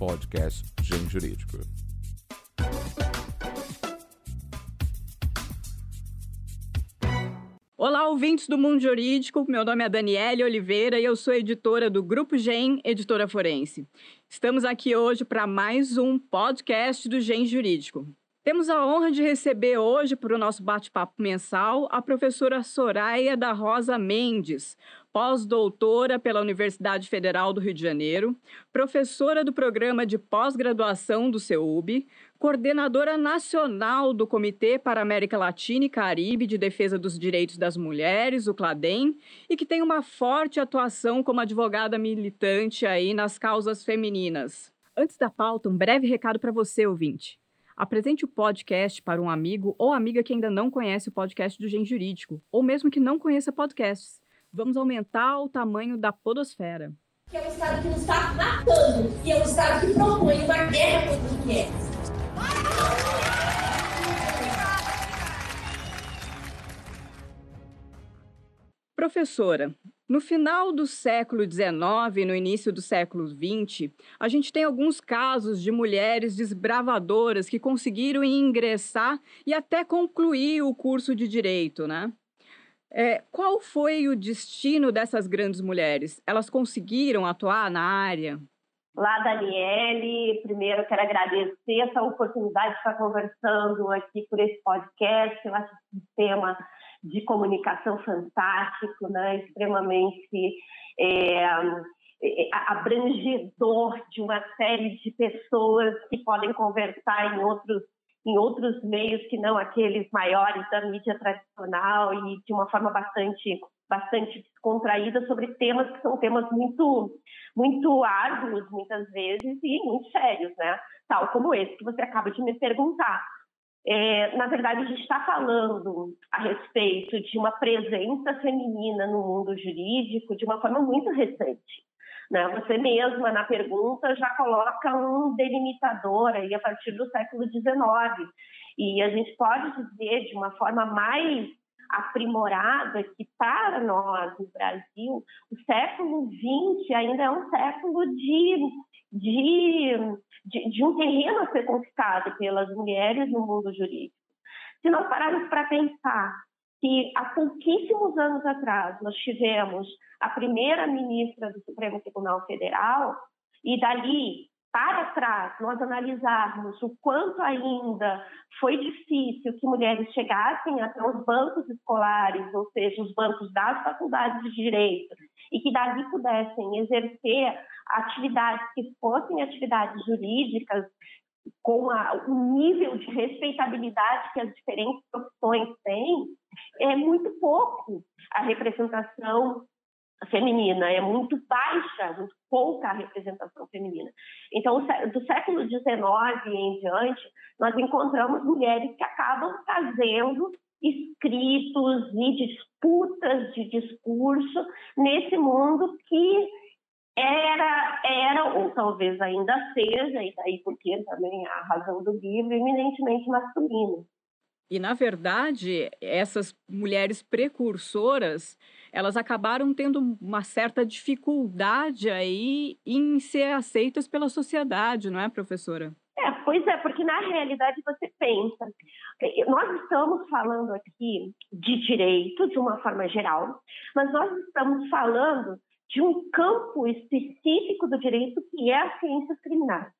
podcast Gen Jurídico. Olá, ouvintes do Mundo Jurídico. Meu nome é Daniele Oliveira e eu sou editora do Grupo Gen, editora forense. Estamos aqui hoje para mais um podcast do Gen Jurídico. Temos a honra de receber hoje para o nosso bate-papo mensal a professora Soraya da Rosa Mendes, pós-doutora pela Universidade Federal do Rio de Janeiro, professora do programa de pós-graduação do CEUB, coordenadora nacional do Comitê para América Latina e Caribe de Defesa dos Direitos das Mulheres, o CLADEM, e que tem uma forte atuação como advogada militante aí nas causas femininas. Antes da pauta, um breve recado para você, ouvinte. Apresente o podcast para um amigo ou amiga que ainda não conhece o podcast do Gen Jurídico, ou mesmo que não conheça podcasts. Vamos aumentar o tamanho da podosfera. Que é um Estado que nos está matando, e é um Estado que propõe uma guerra contra as mulheres. Professora, no final do século XIX e no início do século XX, a gente tem alguns casos de mulheres desbravadoras que conseguiram ingressar e até concluir o curso de direito, né? É, qual foi o destino dessas grandes mulheres? Elas conseguiram atuar na área? Olá, Daniele. Primeiro, quero agradecer essa oportunidade de estar conversando aqui por esse podcast. Eu acho esse tema de comunicação fantástico, né? extremamente é, é, abrangedor de uma série de pessoas que podem conversar em outros em outros meios que não aqueles maiores da mídia tradicional e de uma forma bastante bastante descontraída sobre temas que são temas muito muito árduos muitas vezes e muito sérios, né? Tal como esse que você acaba de me perguntar. É, na verdade, a gente está falando a respeito de uma presença feminina no mundo jurídico de uma forma muito recente. Né? Você mesma, na pergunta, já coloca um delimitador aí a partir do século XIX. E a gente pode dizer de uma forma mais aprimorada que para nós no Brasil o século XX ainda é um século de, de, de, de um terreno a ser conquistado pelas mulheres no mundo jurídico. Se nós pararmos para pensar que há pouquíssimos anos atrás nós tivemos a primeira ministra do Supremo Tribunal Federal e dali para trás nós analisarmos o quanto ainda foi difícil que mulheres chegassem até os bancos escolares, ou seja, os bancos das faculdades de direito, e que dali pudessem exercer atividades que fossem atividades jurídicas com a, o nível de respeitabilidade que as diferentes profissões têm, é muito pouco a representação feminina, é muito baixa, muito pouca a representação feminina. Então, do século XIX em diante, nós encontramos mulheres que acabam fazendo escritos e disputas de discurso nesse mundo que era, era ou talvez ainda seja, e daí porque também a razão do livro, eminentemente masculino. E, na verdade, essas mulheres precursoras, elas acabaram tendo uma certa dificuldade aí em ser aceitas pela sociedade, não é, professora? É, pois é, porque na realidade você pensa, nós estamos falando aqui de direito de uma forma geral, mas nós estamos falando de um campo específico do direito que é as ciências criminais.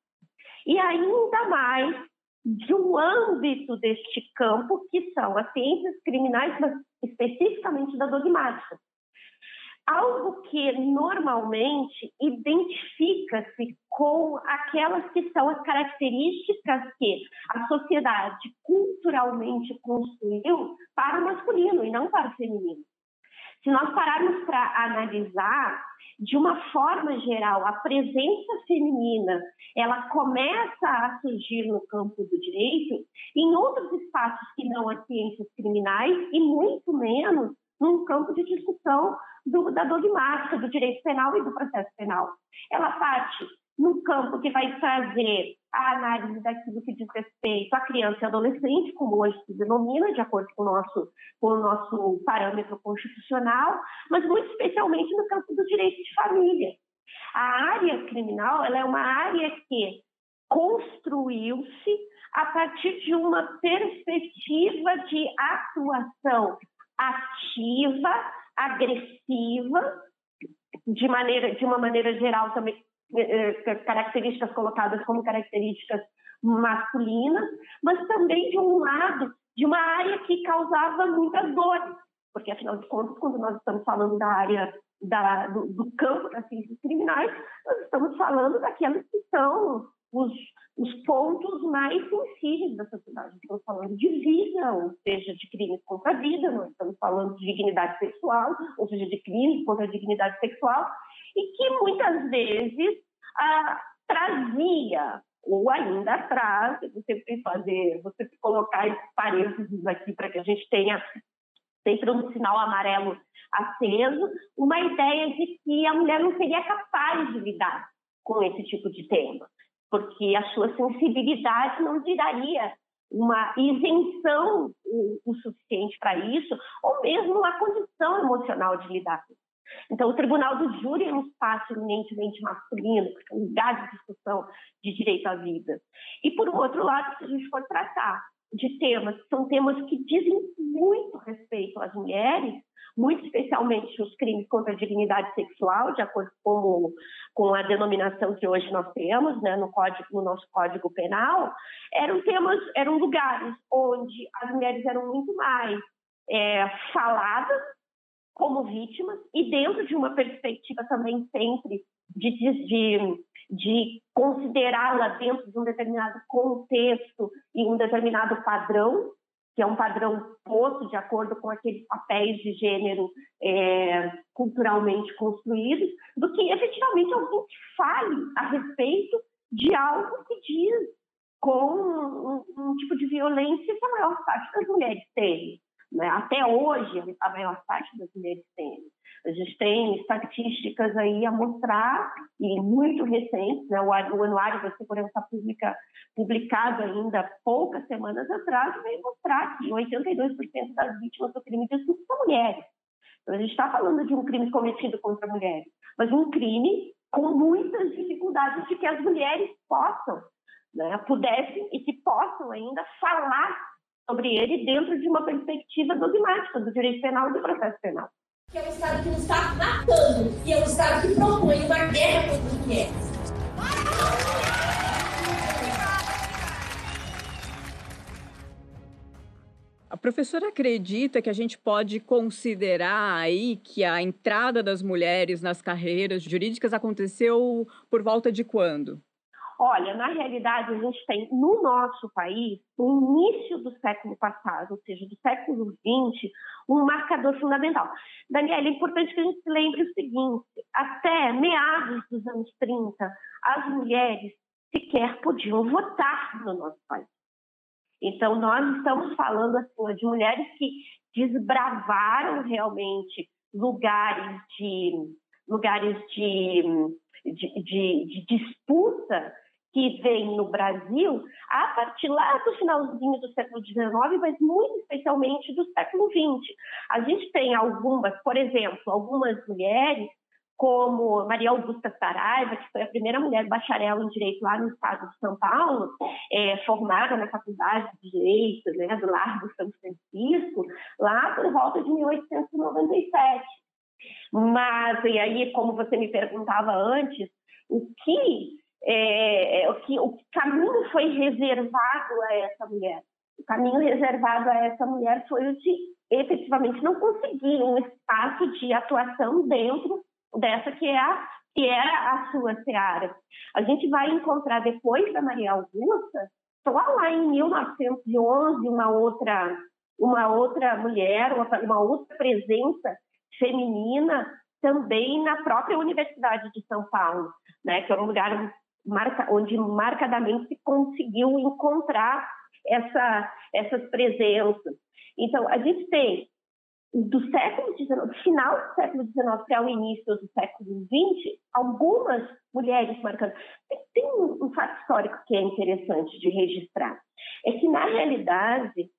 E ainda mais de um âmbito deste campo, que são as ciências criminais, mas especificamente da dogmática. Algo que normalmente identifica-se com aquelas que são as características que a sociedade culturalmente construiu para o masculino e não para o feminino. Se nós pararmos para analisar, de uma forma geral, a presença feminina, ela começa a surgir no campo do direito em outros espaços que não as ciências criminais e muito menos num campo de discussão do, da dogmática do direito penal e do processo penal. Ela parte no campo que vai trazer a análise daquilo que diz respeito à criança e adolescente, como hoje se denomina, de acordo com o nosso, com o nosso parâmetro constitucional, mas muito especialmente no campo do direito de família. A área criminal ela é uma área que construiu-se a partir de uma perspectiva de atuação ativa, agressiva, de maneira de uma maneira geral também características colocadas como características masculinas, mas também de um lado de uma área que causava muitas dores, porque afinal de contas, quando nós estamos falando da área da, do, do, campo das ciências criminais, nós estamos falando daquelas que são os, os pontos mais sensíveis da sociedade. Estamos falando de vida, ou seja, de crimes contra a vida, nós estamos falando de dignidade sexual, ou seja, de crimes contra a dignidade sexual, e que muitas vezes ah, trazia ou ainda traz, você tem fazer, você colocar esses parênteses aqui para que a gente tenha sempre um sinal amarelo aceso, uma ideia de que a mulher não seria capaz de lidar com esse tipo de tema, porque a sua sensibilidade não viraria uma isenção o, o suficiente para isso, ou mesmo uma condição emocional de lidar com isso. Então, o tribunal do júri é um espaço eminentemente masculino, porque é um lugar de discussão de direito à vida. E, por outro lado, se a gente for tratar de temas que são temas que dizem muito respeito às mulheres, muito especialmente os crimes contra a dignidade sexual, de acordo com, com a denominação que hoje nós temos né, no, código, no nosso Código Penal, eram temas, eram lugares onde as mulheres eram muito mais é, faladas como vítimas e dentro de uma perspectiva também sempre de, de, de considerá-la dentro de um determinado contexto e um determinado padrão, que é um padrão posto de acordo com aqueles papéis de gênero é, culturalmente construídos, do que efetivamente alguém que fale a respeito de algo que diz com um, um tipo de violência que a maior parte das mulheres tem. Né? Até hoje, a maior parte das mulheres tem. A gente tem estatísticas aí a mostrar, e muito recentes, né? o, Anuário da Segurança Pública, publicado ainda poucas semanas atrás, veio mostrar que 82% das vítimas do crime de estupro são mulheres. Então, a gente está falando de um crime cometido contra mulheres, mas um crime com muitas dificuldades de que as mulheres possam, né, pudessem e que possam ainda falar sobre ele dentro de uma perspectiva dogmática do direito penal e do processo penal. Que é um Estado que nos está matando, e é um Estado que propõe uma guerra contra o que é. A professora acredita que a gente pode considerar aí que a entrada das mulheres nas carreiras jurídicas aconteceu por volta de quando? Olha, na realidade, a gente tem no nosso país, no início do século passado, ou seja, do século XX, um marcador fundamental. Daniela, é importante que a gente se lembre o seguinte: até meados dos anos 30, as mulheres sequer podiam votar no nosso país. Então, nós estamos falando assim, de mulheres que desbravaram realmente lugares de lugares de, de, de, de disputa que vem no Brasil a partir lá do finalzinho do século XIX, mas muito especialmente do século XX. A gente tem algumas, por exemplo, algumas mulheres, como Maria Augusta Saraiva, que foi a primeira mulher bacharel em Direito lá no estado de São Paulo, é, formada na Faculdade de Direito né, do Largo São Francisco, lá por volta de 1897. Mas, e aí, como você me perguntava antes, o que é, é, o, que, o caminho foi reservado a essa mulher. O caminho reservado a essa mulher foi o de efetivamente não conseguir um espaço de atuação dentro dessa que é a, que é a sua seara. A gente vai encontrar depois da Maria Augusta, só lá em 1911, uma outra, uma outra mulher, uma, outra presença feminina também na própria Universidade de São Paulo, né, que era um lugar marca, onde marcadamente se conseguiu encontrar essa, essas presenças. Então, a gente tem do século XIX, final do século XIX até o início do século XX, algumas mulheres marcando. Tem um fato histórico que é interessante de registrar. É que, na realidade,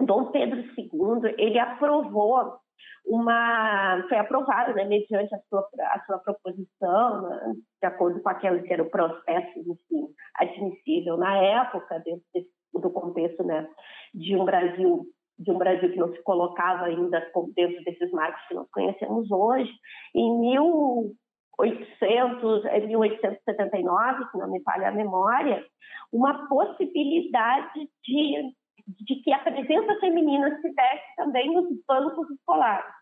Dom Pedro II, ele aprovou uma foi aprovada, né, mediante a sua, a sua proposição, né, de acordo com aquele que era o processo enfim, admissível na época, dentro desse, do contexto né, de um Brasil de um Brasil que não se colocava ainda dentro desses marcos que nós conhecemos hoje. Em 1800, 1879, se não me falha a memória, uma possibilidade de, de que a presença feminina se desse também nos bancos escolares.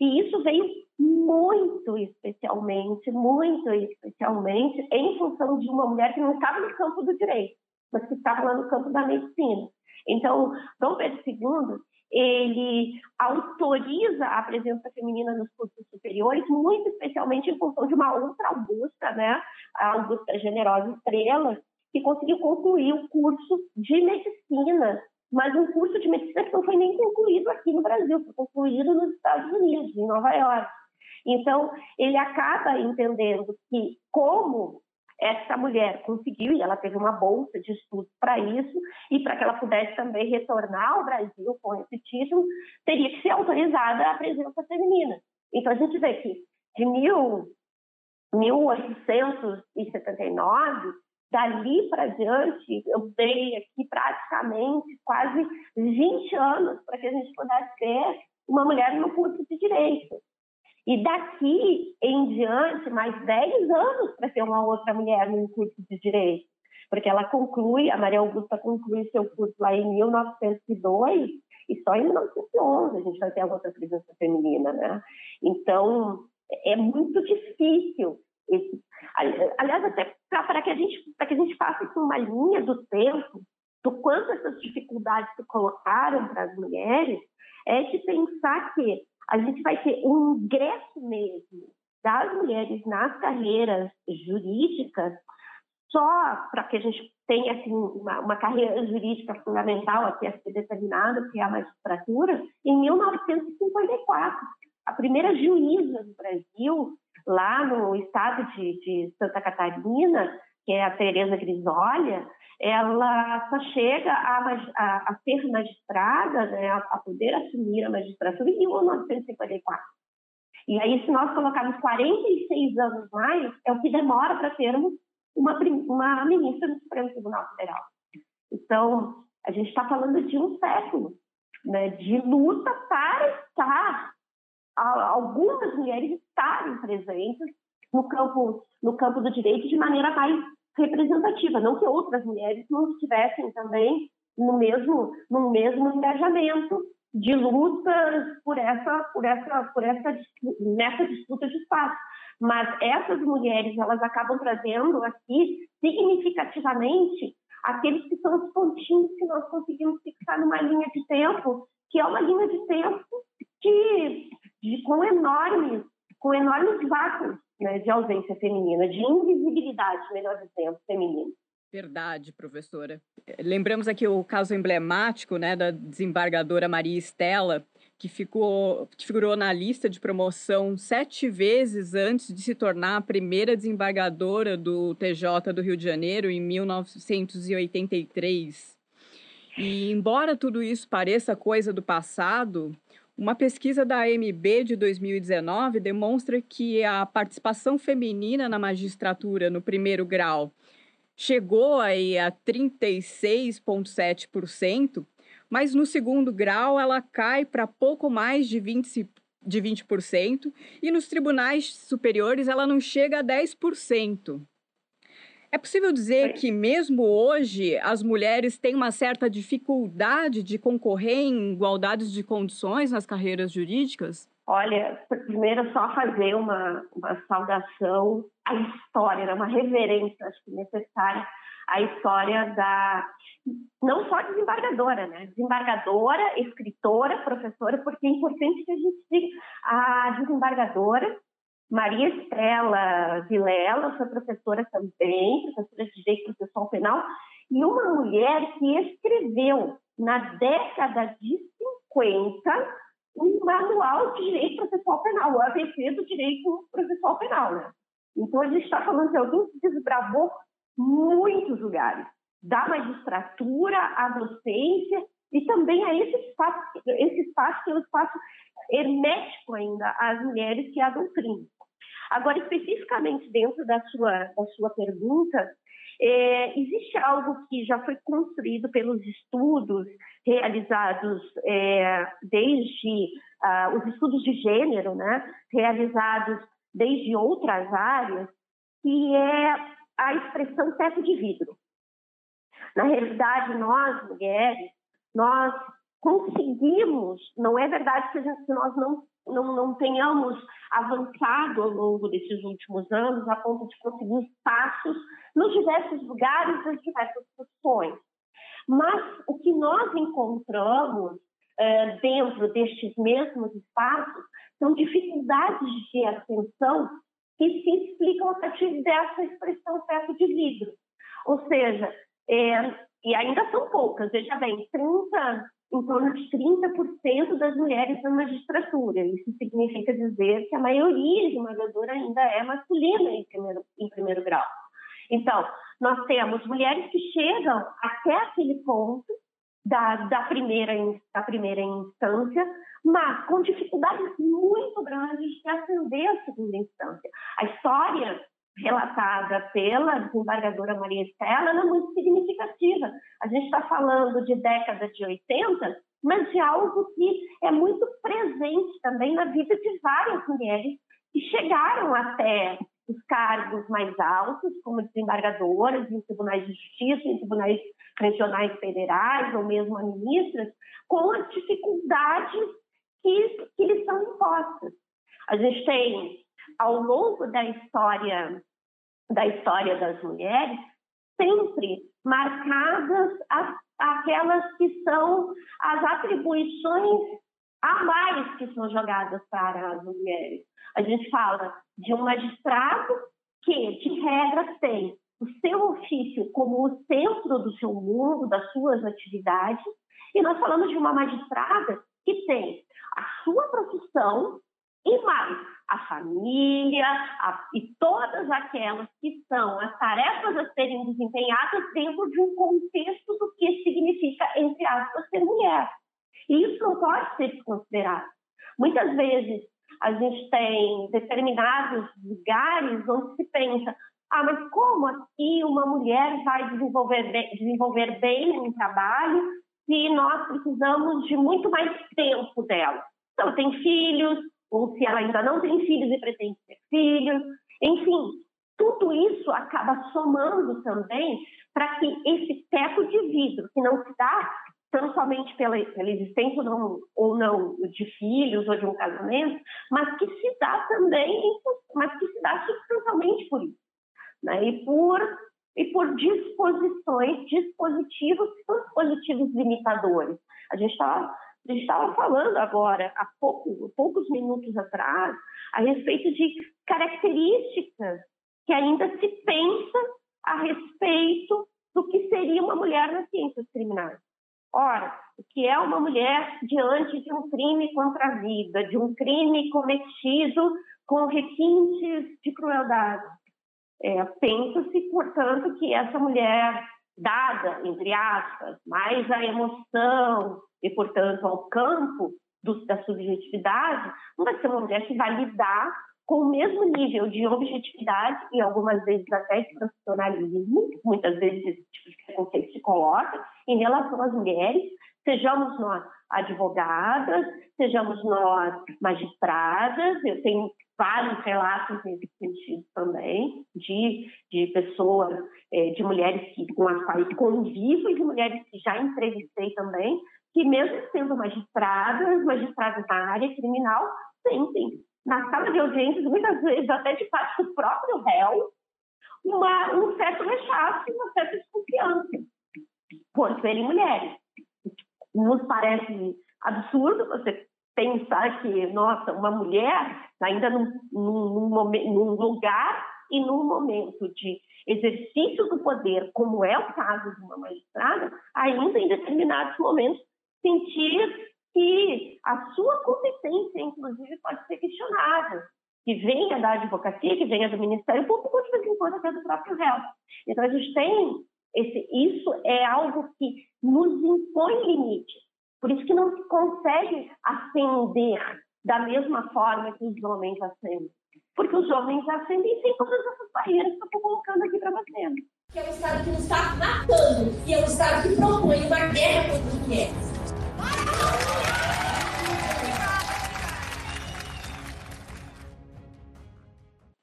E isso veio muito especialmente, muito especialmente, em função de uma mulher que não estava no campo do direito, mas que estava lá no campo da medicina. Então, Dom Pedro II, ele autoriza a presença feminina nos cursos superiores, muito especialmente em função de uma outra Augusta, né, a Augusta Generosa Estrela, que conseguiu concluir o curso de medicina, mas um curso de medicina que não foi nem concluído aqui no Brasil, foi concluído nos Estados Unidos, em Nova York. Então, ele acaba entendendo que, como essa mulher conseguiu, e ela teve uma bolsa de estudos para isso, e para que ela pudesse também retornar ao Brasil com esse título, teria que ser autorizada a presença feminina. Então, a gente vê que de mil, 1879, dali para diante, eu dei aqui praticamente quase 20 anos para que a gente pudesse ter uma mulher no curso de Direito. E daqui em diante, mais 10 anos para ter uma outra mulher no curso de Direito. Porque ela conclui, a Maria Augusta conclui seu curso lá em 1902, e só em 1911 a gente vai ter a outra presença feminina, né? Então, é muito difícil. Esse, aliás, até para que, a gente, que a gente faça uma linha do tempo, do quanto essas dificuldades se colocaram para as mulheres, é de pensar que a gente vai ter um ingresso mesmo das mulheres nas carreiras jurídicas só para que a gente tenha assim, uma, uma, carreira jurídica fundamental aqui a ser determinada, que é a magistratura, em 1954. A primeira juíza do Brasil, lá no estado de, de Santa Catarina, que é a Tereza Grisolha, ela só chega a, a, a ser magistrada, né, a, a, poder assumir a magistratura em 1954. E aí, se nós colocarmos 46 anos mais, é o que demora para termos uma, uma ministra do Supremo Tribunal Federal. Então, a gente está falando de um século né, de luta para estar, algumas mulheres estarem presentes no campo, no campo do direito de maneira mais representativa, não que outras mulheres não estivessem também no mesmo, no mesmo engajamento de lutas por essa, por essa, por essa, nessa disputa de espaço. Mas essas mulheres, elas acabam trazendo aqui significativamente aqueles que são os pontinhos que nós conseguimos fixar numa linha de tempo, que é uma linha de tempo de, de com enormes, com enormes vácuos né, de ausência feminina, de invisibilidade, melhor dizendo, feminina. Verdade, professora. Lembramos aqui o caso emblemático né, da desembargadora Maria Estela, que, ficou, que figurou na lista de promoção sete vezes antes de se tornar a primeira desembargadora do TJ do Rio de Janeiro, em 1983. E, embora tudo isso pareça coisa do passado, uma pesquisa da AMB de 2019 demonstra que a participação feminina na magistratura no primeiro grau chegou aí a 36,7%, mas no segundo grau ela cai para pouco mais de 20%, de 20% e nos tribunais superiores ela não chega a 10%. É possível dizer que, mesmo hoje, as mulheres têm uma certa dificuldade de concorrer em igualdades de condições nas carreiras jurídicas? Olha, primeiro só fazer uma, uma saudação à história, né? uma reverência, acho que necessária, à história da, não só desembargadora, né? Desembargadora, escritora, professora, porque é importante que a gente diga a desembargadora Maria Estela Vilela foi professora também, professora de Direito Processual Penal, e uma mulher que escreveu, na década de 50, um manual de Direito Processual Penal, o ABC do Direito Processual Penal. Né? Então, a gente está falando de alguém que desbravou muitos lugares, da magistratura à docência, e também a esse espaço, esse espaço que é o espaço hermético ainda às mulheres que a doutrina. Agora, especificamente dentro da sua, da sua pergunta, é, existe algo que já foi construído pelos estudos realizados é, desde uh, os estudos de gênero, né, realizados desde outras áreas, que é a expressão teto de vidro. Na realidade, nós, mulheres, nós conseguimos, não é verdade que nós não, não, não tenhamos avançado ao longo desses últimos anos a ponto de conseguir espaços nos diversos lugares, das diversas posições. Mas o que nós encontramos é, dentro destes mesmos espaços são dificuldades de atenção que se explicam a partir dessa expressão teto de vidro. Ou seja, é, e ainda são poucas, veja bem, 30, em torno de 30% das mulheres na magistratura. Isso significa dizer que a maioria esmagadora ainda é masculina em primeiro, em primeiro grau. Então, nós temos mulheres que chegam até aquele ponto da, da, primeira, da primeira instância, mas com dificuldades muito grandes de ascender à segunda instância. A história relatada pela desembargadora Maria Estela é muito significativa. A gente está falando de década de 80, mas de algo que é muito presente também na vida de várias mulheres que chegaram até os cargos mais altos, como desembargadoras em tribunais de justiça, em tribunais regionais federais, ou mesmo ministras, com as dificuldades que, que lhes são impostas. A gente tem, ao longo da história, da história das mulheres, sempre marcadas as, aquelas que são as atribuições a mais que são jogadas para as mulheres. A gente fala de um magistrado que, de regra, tem o seu ofício como o centro do seu mundo, das suas atividades, e nós falamos de uma magistrada que tem a sua profissão e mais a família a, e todas aquelas que são as tarefas a serem desempenhadas dentro de um contexto do que significa, entre aspas, ser mulher. E isso não pode ser desconsiderado. Muitas vezes a gente tem determinados lugares onde se pensa, ah, mas como aqui uma mulher vai desenvolver bem, desenvolver bem um trabalho se nós precisamos de muito mais tempo dela? Então, tem filhos, ou se ela ainda não tem filhos e pretende ter filhos, enfim, tudo isso acaba somando também para que esse teto de vidro, que não se dá tão somente pela, pela existência ou não, de filhos ou de um casamento, mas que se dá também, mas que se dá substancialmente por isso, né? E por e por disposições, dispositivos são dispositivos limitadores. A gente estava a gente estava falando agora, há pouco, poucos minutos atrás, a respeito de características que ainda se pensa a respeito do que seria uma mulher nas ciências criminais. Ora, o que é uma mulher diante de um crime contra a vida, de um crime cometido com requintes de crueldade? É, Pensa-se, portanto, que essa mulher, dada, entre aspas, mais a emoção e, portanto, ao campo do, da subjetividade, não vai ser uma mulher que vai lidar com o mesmo nível de objetividade e algumas vezes até de profissionalismo, muitas vezes esse tipo de preconceito se coloca em relação às mulheres, sejamos nós advogadas, sejamos nós magistradas, eu tenho vários relatos nesse sentido também, de, de pessoas, é, de mulheres que, com as quais convivo e de mulheres que já entrevistei também, que mesmo sendo magistradas, magistradas na área criminal, sentem na sala de audiências, muitas vezes até de parte do próprio réu, uma, um certo rechaço e uma certa desconfiança por serem mulheres. Nos parece absurdo você pensar que, nossa, uma mulher ainda num, num, num, num lugar e num momento de exercício do poder, como é o caso de uma magistrada, ainda em determinados momentos sentir que a sua competência, inclusive, pode ser questionada, que venha da advocacia, que venha do Ministério Público, de vez em quando até do próprio réu. Então, a gente tem esse, isso é algo que nos impõe limites. Por isso que não se consegue ascender da mesma forma que os homens ascendem. Porque os homens ascendem sem todas essas barreiras que eu estou colocando aqui para vocês. Que é um Estado que nos está matando, que é um Estado que propõe uma guerra contra o que é.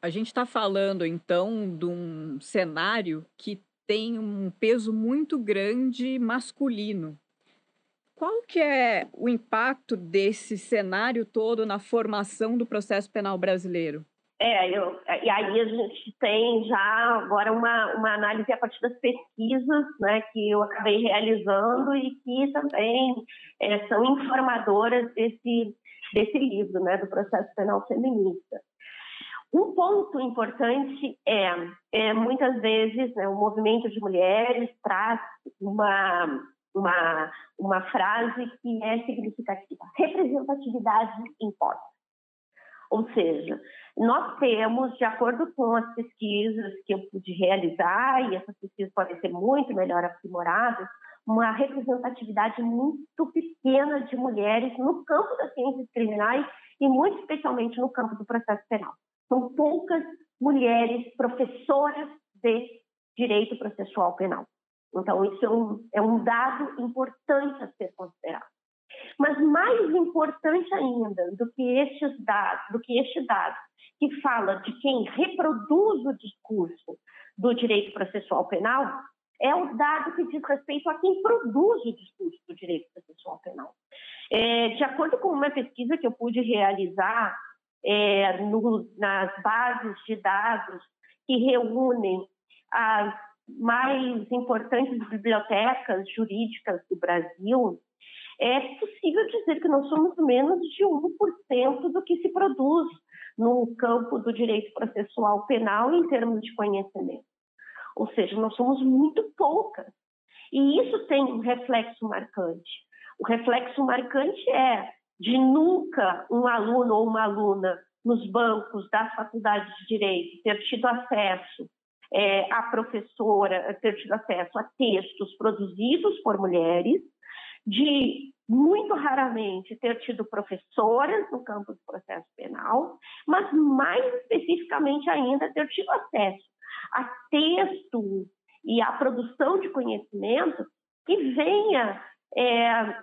A gente está falando, então, de um cenário que tem um peso muito grande masculino. Qual que é o impacto desse cenário todo na formação do processo penal brasileiro? É, eu, e aí a gente tem já agora uma, uma análise a partir das pesquisas né, que eu acabei realizando e que também é, são informadoras desse, desse livro, né, do processo penal feminista. Um ponto importante é, é muitas vezes, né, o movimento de mulheres traz uma, uma, uma frase que é significativa: representatividade importa. Ou seja, nós temos, de acordo com as pesquisas que eu pude realizar, e essas pesquisas podem ser muito melhor aprimoradas, uma representatividade muito pequena de mulheres no campo das ciências criminais e muito especialmente no campo do processo penal. São poucas mulheres professoras de direito processual penal. Então, isso é um, é um dado importante a ser considerado. Mas mais importante ainda do que estes dados, do que este dado, que fala de quem reproduz o discurso do direito processual penal, é o dado que diz respeito a quem produz o discurso do direito processual penal. É, de acordo com uma pesquisa que eu pude realizar é, no, nas bases de dados que reúnem as mais importantes bibliotecas jurídicas do Brasil, é possível dizer que nós somos menos de 1% do que se produz no campo do direito processual penal em termos de conhecimento. Ou seja, nós somos muito poucas. E isso tem um reflexo marcante. O reflexo marcante é de nunca um aluno ou uma aluna nos bancos das faculdades de direito ter tido acesso é, a professora, ter tido acesso a textos produzidos por mulheres, de muito raramente ter tido professoras no campo do processo penal, mas mais especificamente ainda ter tido acesso a texto e a produção de conhecimento que venha é,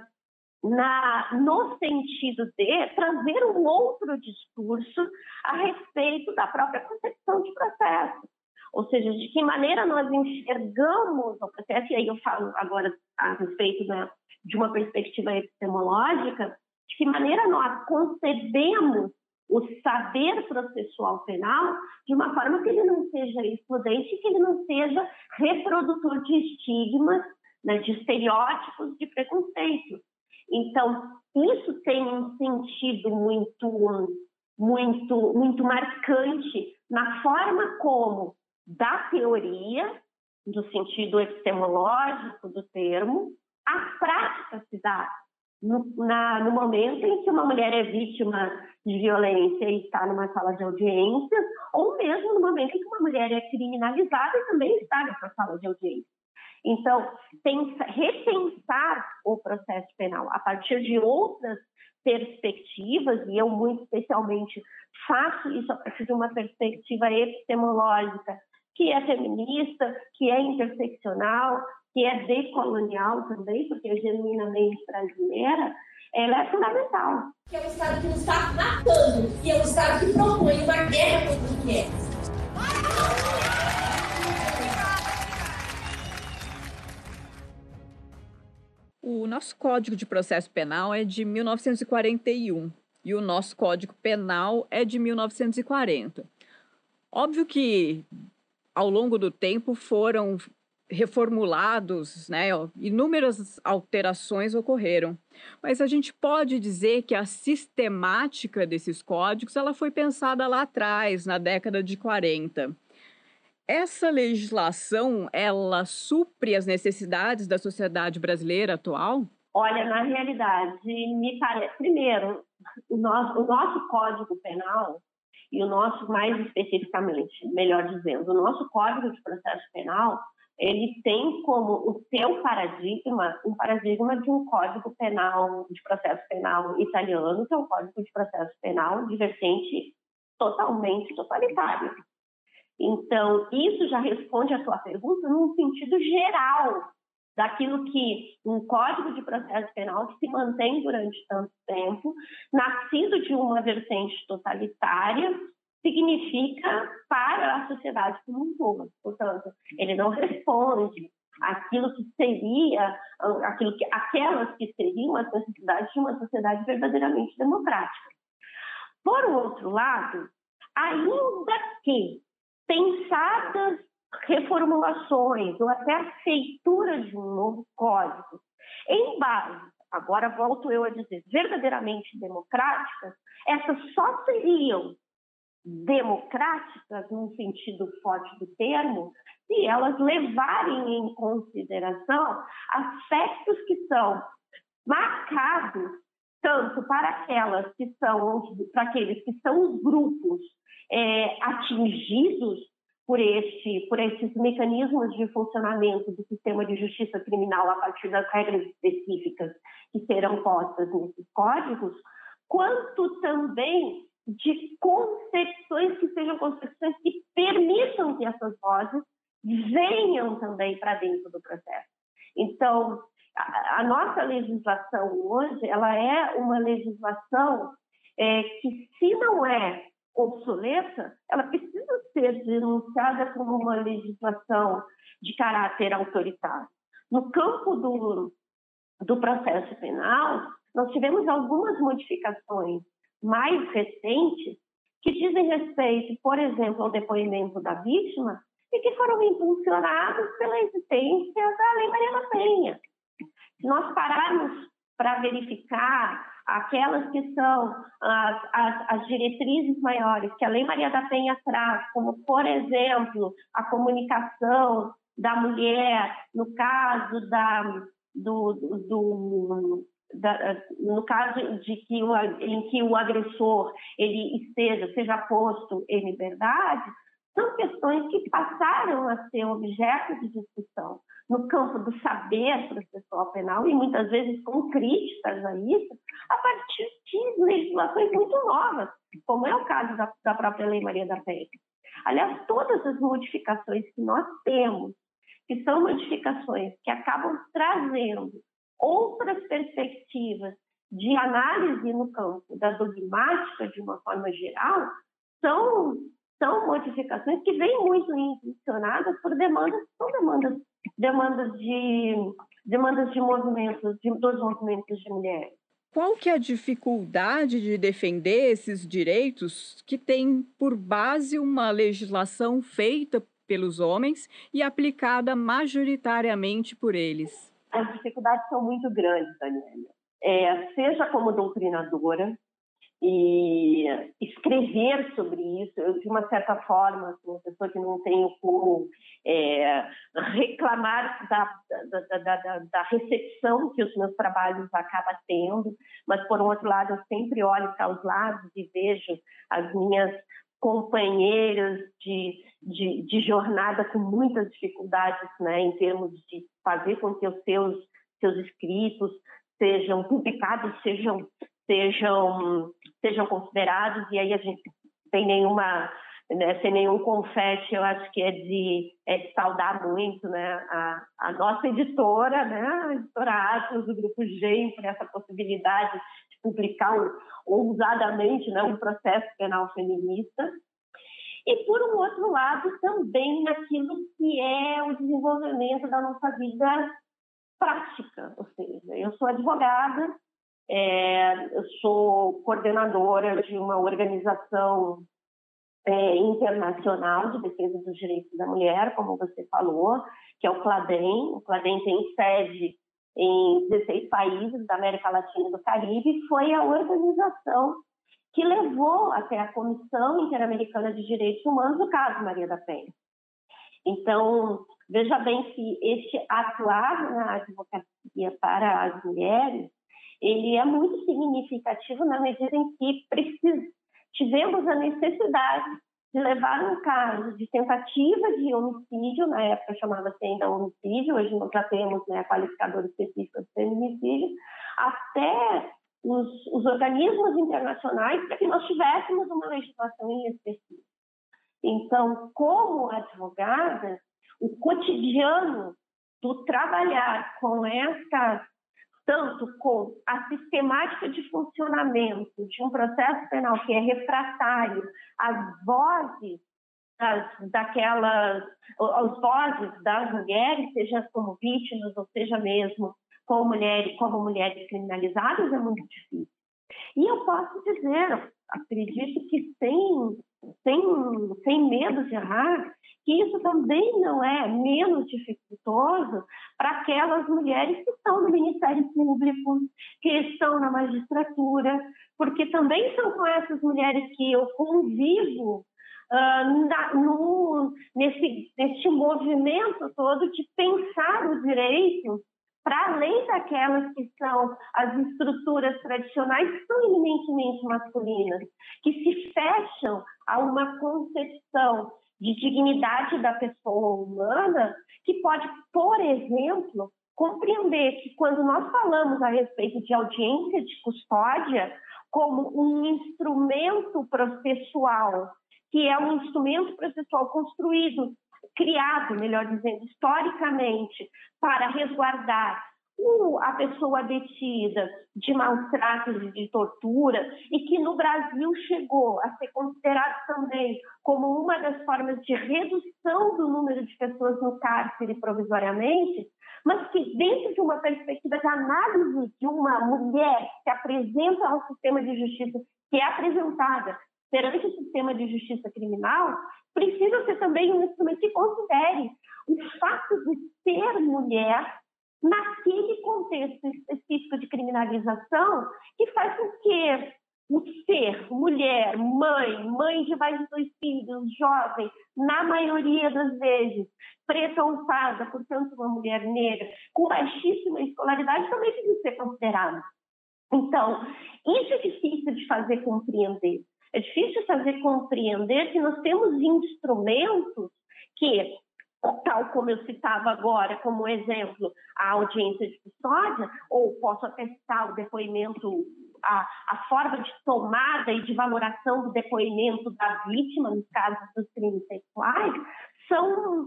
na, no sentido de trazer um outro discurso a respeito da própria concepção de processo. Ou seja, de que maneira nós enxergamos o processo, e aí eu falo agora a respeito da, de uma perspectiva epistemológica, de que maneira nós concebemos o saber processual penal de uma forma que ele não seja excludente, que ele não seja reprodutor de estigmas, né, de estereótipos, de preconceitos. Então, isso tem um sentido muito, muito, muito marcante na forma como, da teoria, no sentido epistemológico do termo, a prática se dá no, na, no momento em que uma mulher é vítima de violência e está numa sala de audiências, ou mesmo no momento em que uma mulher é criminalizada e também está nessa sala de audiência. Então, pensa, repensar o processo penal a partir de outras perspectivas, e eu muito especialmente faço isso a partir de uma perspectiva epistemológica, que é feminista, que é interseccional, que é decolonial também, porque é genuinamente brasileira, ela é fundamental. Que é um Estado que nos está matando, que é um Estado que propõe uma guerra contra o que é. O nosso Código de Processo Penal é de 1941 e o nosso Código Penal é de 1940. Óbvio que ao longo do tempo foram reformulados, né? Inúmeras alterações ocorreram. Mas a gente pode dizer que a sistemática desses códigos ela foi pensada lá atrás, na década de 40. Essa legislação, ela supre as necessidades da sociedade brasileira atual? Olha, na realidade, me parece. Primeiro, o nosso, o nosso Código Penal, e o nosso, mais especificamente, melhor dizendo, o nosso Código de Processo Penal ele tem como o seu paradigma um paradigma de um código penal, de processo penal italiano, que é um código de processo penal de vertente totalmente totalitária. Então, isso já responde à sua pergunta num sentido geral daquilo que um código de processo penal que se mantém durante tanto tempo, nascido de uma vertente totalitária, significa para a sociedade como um todo. Portanto, ele não responde aquilo que seria, aquilo que, aquelas que seriam as necessidades de uma sociedade verdadeiramente democrática. Por outro lado, ainda que pensadas reformulações ou até a feitura de um novo código em base, agora volto eu a dizer, verdadeiramente democráticas, essas só seriam democráticas, num sentido forte do termo, se elas levarem em consideração aspectos que são marcados tanto para aquelas que são para aqueles que são os grupos é, atingidos por este por esses mecanismos de funcionamento do sistema de justiça criminal a partir das regras específicas que serão postas nesses códigos, quanto também de concepções que sejam concepções que permitam que essas vozes venham também para dentro do processo. Então, a, a, nossa legislação hoje, ela é uma legislação é, que, se não é obsoleta, ela precisa ser denunciada como uma legislação de caráter autoritário. No campo do, do processo penal, nós tivemos algumas modificações mais recentes que dizem respeito, por exemplo, ao depoimento da vítima e que foram impulsionados pela existência da Lei Maria da Penha. Se nós pararmos para verificar aquelas que são as, as, as, diretrizes maiores que a Lei Maria da Penha traz, como, por exemplo, a comunicação da mulher, no caso da, do, do, da, no caso de que o, em que o agressor ele esteja, seja posto em liberdade, são questões que passaram a ser objeto de discussão no campo do saber processual penal e muitas vezes com críticas a isso, a partir de legislações muito novas, como é o caso da, da própria Lei Maria da Penha. Aliás, todas as modificações que nós temos, que são modificações que acabam trazendo outras perspectivas de análise no campo da dogmática de uma forma geral, são, são modificações que vêm muito impulsionadas por demandas, são demandas, demandas de demandas de movimentos, de, dos movimentos de mulheres. Qual que é a dificuldade de defender esses direitos que tem por base uma legislação feita pelos homens e aplicada majoritariamente por eles? as dificuldades são muito grandes, Daniela. É, seja como doutrinadora e escrever sobre isso, eu, de uma certa forma, assim, uma pessoa que não tenho como é, reclamar da, da, da, da, recepção que os meus trabalhos acabam tendo, mas, por um outro lado, eu sempre olho para os lados e vejo as minhas companheiras de, de, de, jornada com muitas dificuldades, né, em termos de fazer com que os seus, seus escritos sejam publicados, sejam, sejam, sejam considerados, e aí a gente tem nenhuma, né, sem nenhum confete, eu acho que é de, é de saudar muito né, a, a nossa editora, né, a editora Atlas, do Grupo GEM, por essa possibilidade publicar um, ousadamente né, um processo penal feminista. E, por um outro lado, também naquilo que é o desenvolvimento da nossa vida prática. Ou seja, eu sou advogada, é, eu sou coordenadora de uma organização é, internacional de defesa dos direitos da mulher, como você falou, que é o CLADEM. O CLADEM tem sede em 16 países da América Latina e do Caribe, foi a organização que levou até a Comissão Interamericana de Direitos Humanos o caso Maria da Penha. Então, veja bem que este atuar na advocacia para as mulheres, ele é muito significativo na medida em que precis... tivemos a necessidade de levar um caso de tentativa de homicídio, na época chamava-se ainda homicídio, hoje nós já temos né, qualificador específico de feminicídio, até os, os organismos internacionais para que nós tivéssemos uma legislação em específico. Então, como advogada, o cotidiano do trabalhar com essa tanto com a sistemática de funcionamento de um processo penal que é refratário às vozes das, daquelas, aos vozes das mulheres, seja como vítimas ou seja mesmo como mulheres, como mulheres criminalizadas, é muito difícil. E eu posso dizer, acredito que sem, sem, sem medo de errar, que isso também não é menos dificultoso para aquelas mulheres que estão no Ministério Público, que estão na magistratura, porque também são com essas mulheres que eu convivo uh, na, no, nesse, nesse movimento todo de pensar os direitos para além daquelas que são as estruturas tradicionais que são eminentemente masculinas, que se fecham a uma concepção de dignidade da pessoa humana, que pode, por exemplo, compreender que quando nós falamos a respeito de audiência de custódia como um instrumento processual, que é um instrumento processual construído, criado, melhor dizendo, historicamente, para resguardar a pessoa detida de maus tratos e de tortura e que no Brasil chegou a ser considerado também como uma das formas de redução do número de pessoas no cárcere provisoriamente, mas que dentro de uma perspectiva de análise de uma mulher que apresenta ao sistema de justiça, que é apresentada perante o sistema de justiça criminal, precisa ser também um instrumento que considere o fato de ser mulher naquele contexto específico de criminalização que faz com que o ser mulher, mãe, mãe de mais de dois filhos, jovem, na maioria das vezes, preta ou parda, portanto uma mulher negra, com baixíssima escolaridade, também precisa ser considerado. Então, isso é difícil de fazer compreender. É difícil fazer compreender que nós temos instrumentos que tal como eu citava agora como exemplo a audiência de custódia, ou posso até citar o depoimento, a, a forma de tomada e de valoração do depoimento da vítima nos casos dos crimes sexuais, são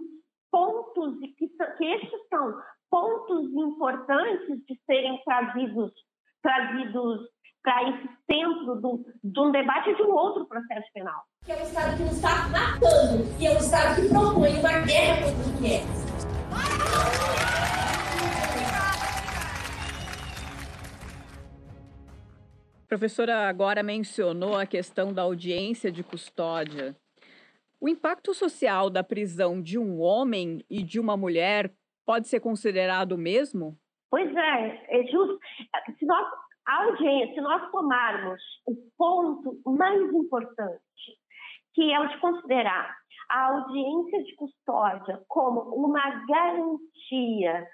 pontos que, que estes são pontos importantes de serem trazidos trazidos para esse centro do, de um debate de um outro processo penal. Que é um Estado que nos está matando, e é um Estado que propõe uma guerra contra o que é. A professora agora mencionou a questão da audiência de custódia. O impacto social da prisão de um homem e de uma mulher pode ser considerado o mesmo? Pois é, é justo. Se nós a audiência, se nós tomarmos o ponto mais importante, que é o de considerar a audiência de custódia como uma garantia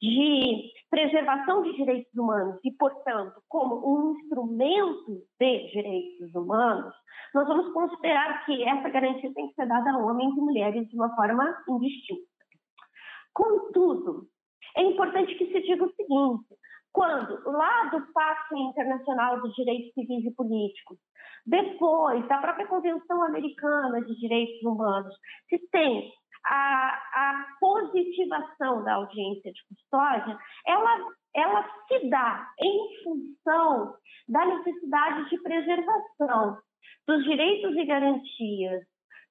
de preservação de direitos humanos e, portanto, como um instrumento de direitos humanos, nós vamos considerar que essa garantia tem que ser dada a homens e mulheres de uma forma indistinta. Contudo, é importante que se diga o seguinte: quando, lá do Pacto Internacional dos Direitos Civis e Políticos, depois da própria Convenção Americana de Direitos Humanos, se tem a, a positivação da audiência de custódia, ela, ela se dá em função da necessidade de preservação dos direitos e garantias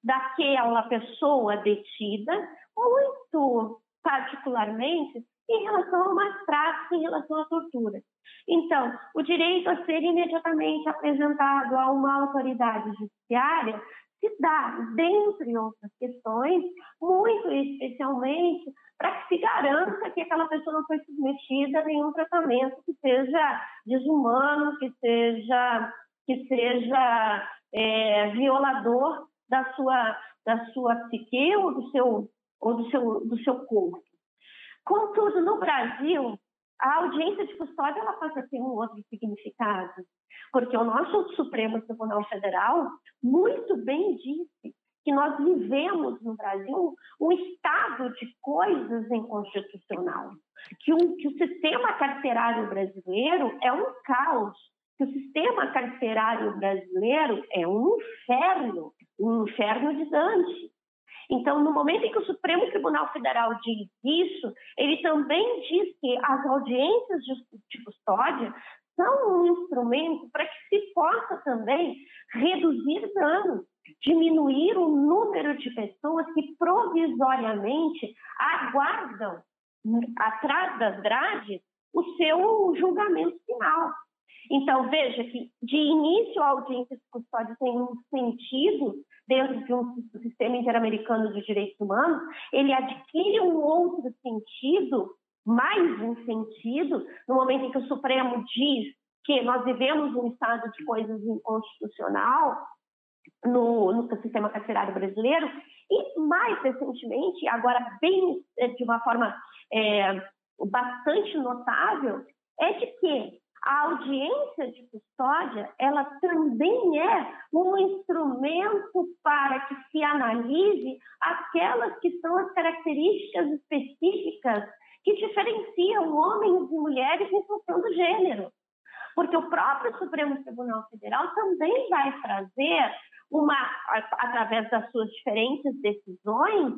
daquela pessoa detida, muito particularmente em relação ao mais prático, em relação à tortura. Então, o direito a ser imediatamente apresentado a uma autoridade judiciária se dá, dentre outras questões, muito especialmente para que se garanta que aquela pessoa não foi submetida a nenhum tratamento que seja desumano, que seja, que seja é, violador da sua, da sua psique ou do seu, ou do seu, do seu corpo. Contudo, no Brasil, a audiência de custódia ela passa a ter um outro significado, porque o nosso Supremo Tribunal Federal muito bem disse que nós vivemos no Brasil um estado de coisas inconstitucional, que, um, que o sistema carcerário brasileiro é um caos, que o sistema carcerário brasileiro é um inferno, um inferno de Dante. Então, no momento em que o Supremo Tribunal Federal diz isso, ele também diz que as audiências de, custódia são um instrumento para que se possa também reduzir danos, diminuir o número de pessoas que provisoriamente aguardam atrás das grades o seu julgamento final. Então, veja que, de início, a audiência de custódia tem um sentido dentro de um sistema interamericano de direitos humanos, ele adquire um outro sentido, mais um sentido, no momento em que o Supremo diz que nós vivemos um estado de coisas inconstitucional no, no sistema carcerário brasileiro, e mais recentemente, agora bem eh, de uma forma é, bastante notável, é de que a audiência de custódia, ela também é um instrumento para que se analise aquelas que são as características específicas que diferenciam homens e mulheres em função do gênero. Porque o próprio Supremo Tribunal Federal também vai trazer uma, através das suas diferentes decisões,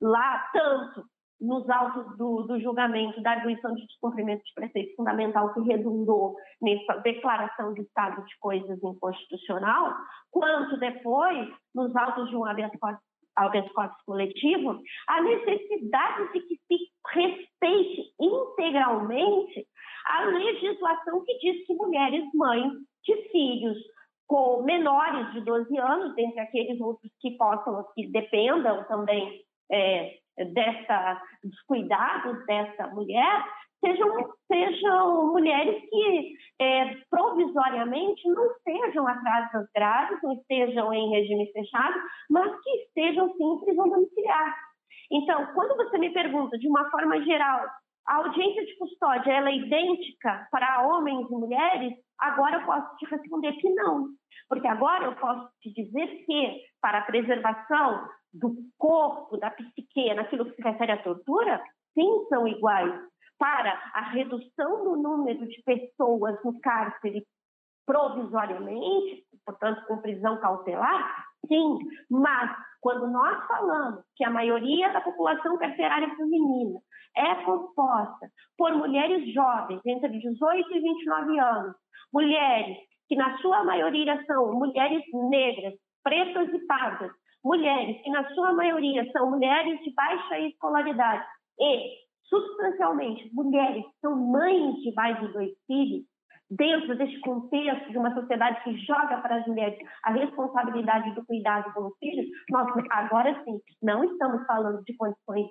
lá tanto nos autos do, do, julgamento da arguição de descumprimento de preceito fundamental que redundou nessa declaração de estado de coisas inconstitucional, quanto depois nos autos de um habeas corpus, habeas corpus coletivo, a necessidade de que se respeite integralmente a legislação que diz que mulheres mães de filhos com menores de 12 anos, dentre aqueles outros que possam, que dependam também é, dessa, dos cuidados dessa mulher sejam, sejam mulheres que é, provisoriamente não estejam atrás das grades, não estejam em regime fechado, mas que estejam sim em prisão domiciliar. Então, quando você me pergunta de uma forma geral, a audiência de custódia ela é idêntica para homens e mulheres, agora eu posso te responder que não. Porque agora eu posso te dizer que, para a preservação do corpo, da psique, naquilo que se refere à tortura, sim, são iguais. Para a redução do número de pessoas no cárcere provisoriamente, portanto, com prisão cautelar, sim. Mas, quando nós falamos que a maioria da população carcerária feminina é composta por mulheres jovens, entre 18 e 29 anos, mulheres que, na sua maioria, são mulheres negras, pretas e pardas, mulheres, que na sua maioria são mulheres de baixa escolaridade e, substancialmente, mulheres que são mães de mais de dois filhos, dentro deste contexto de uma sociedade que joga para as mulheres a responsabilidade do cuidado com os filhos, nós agora sim não estamos falando de condições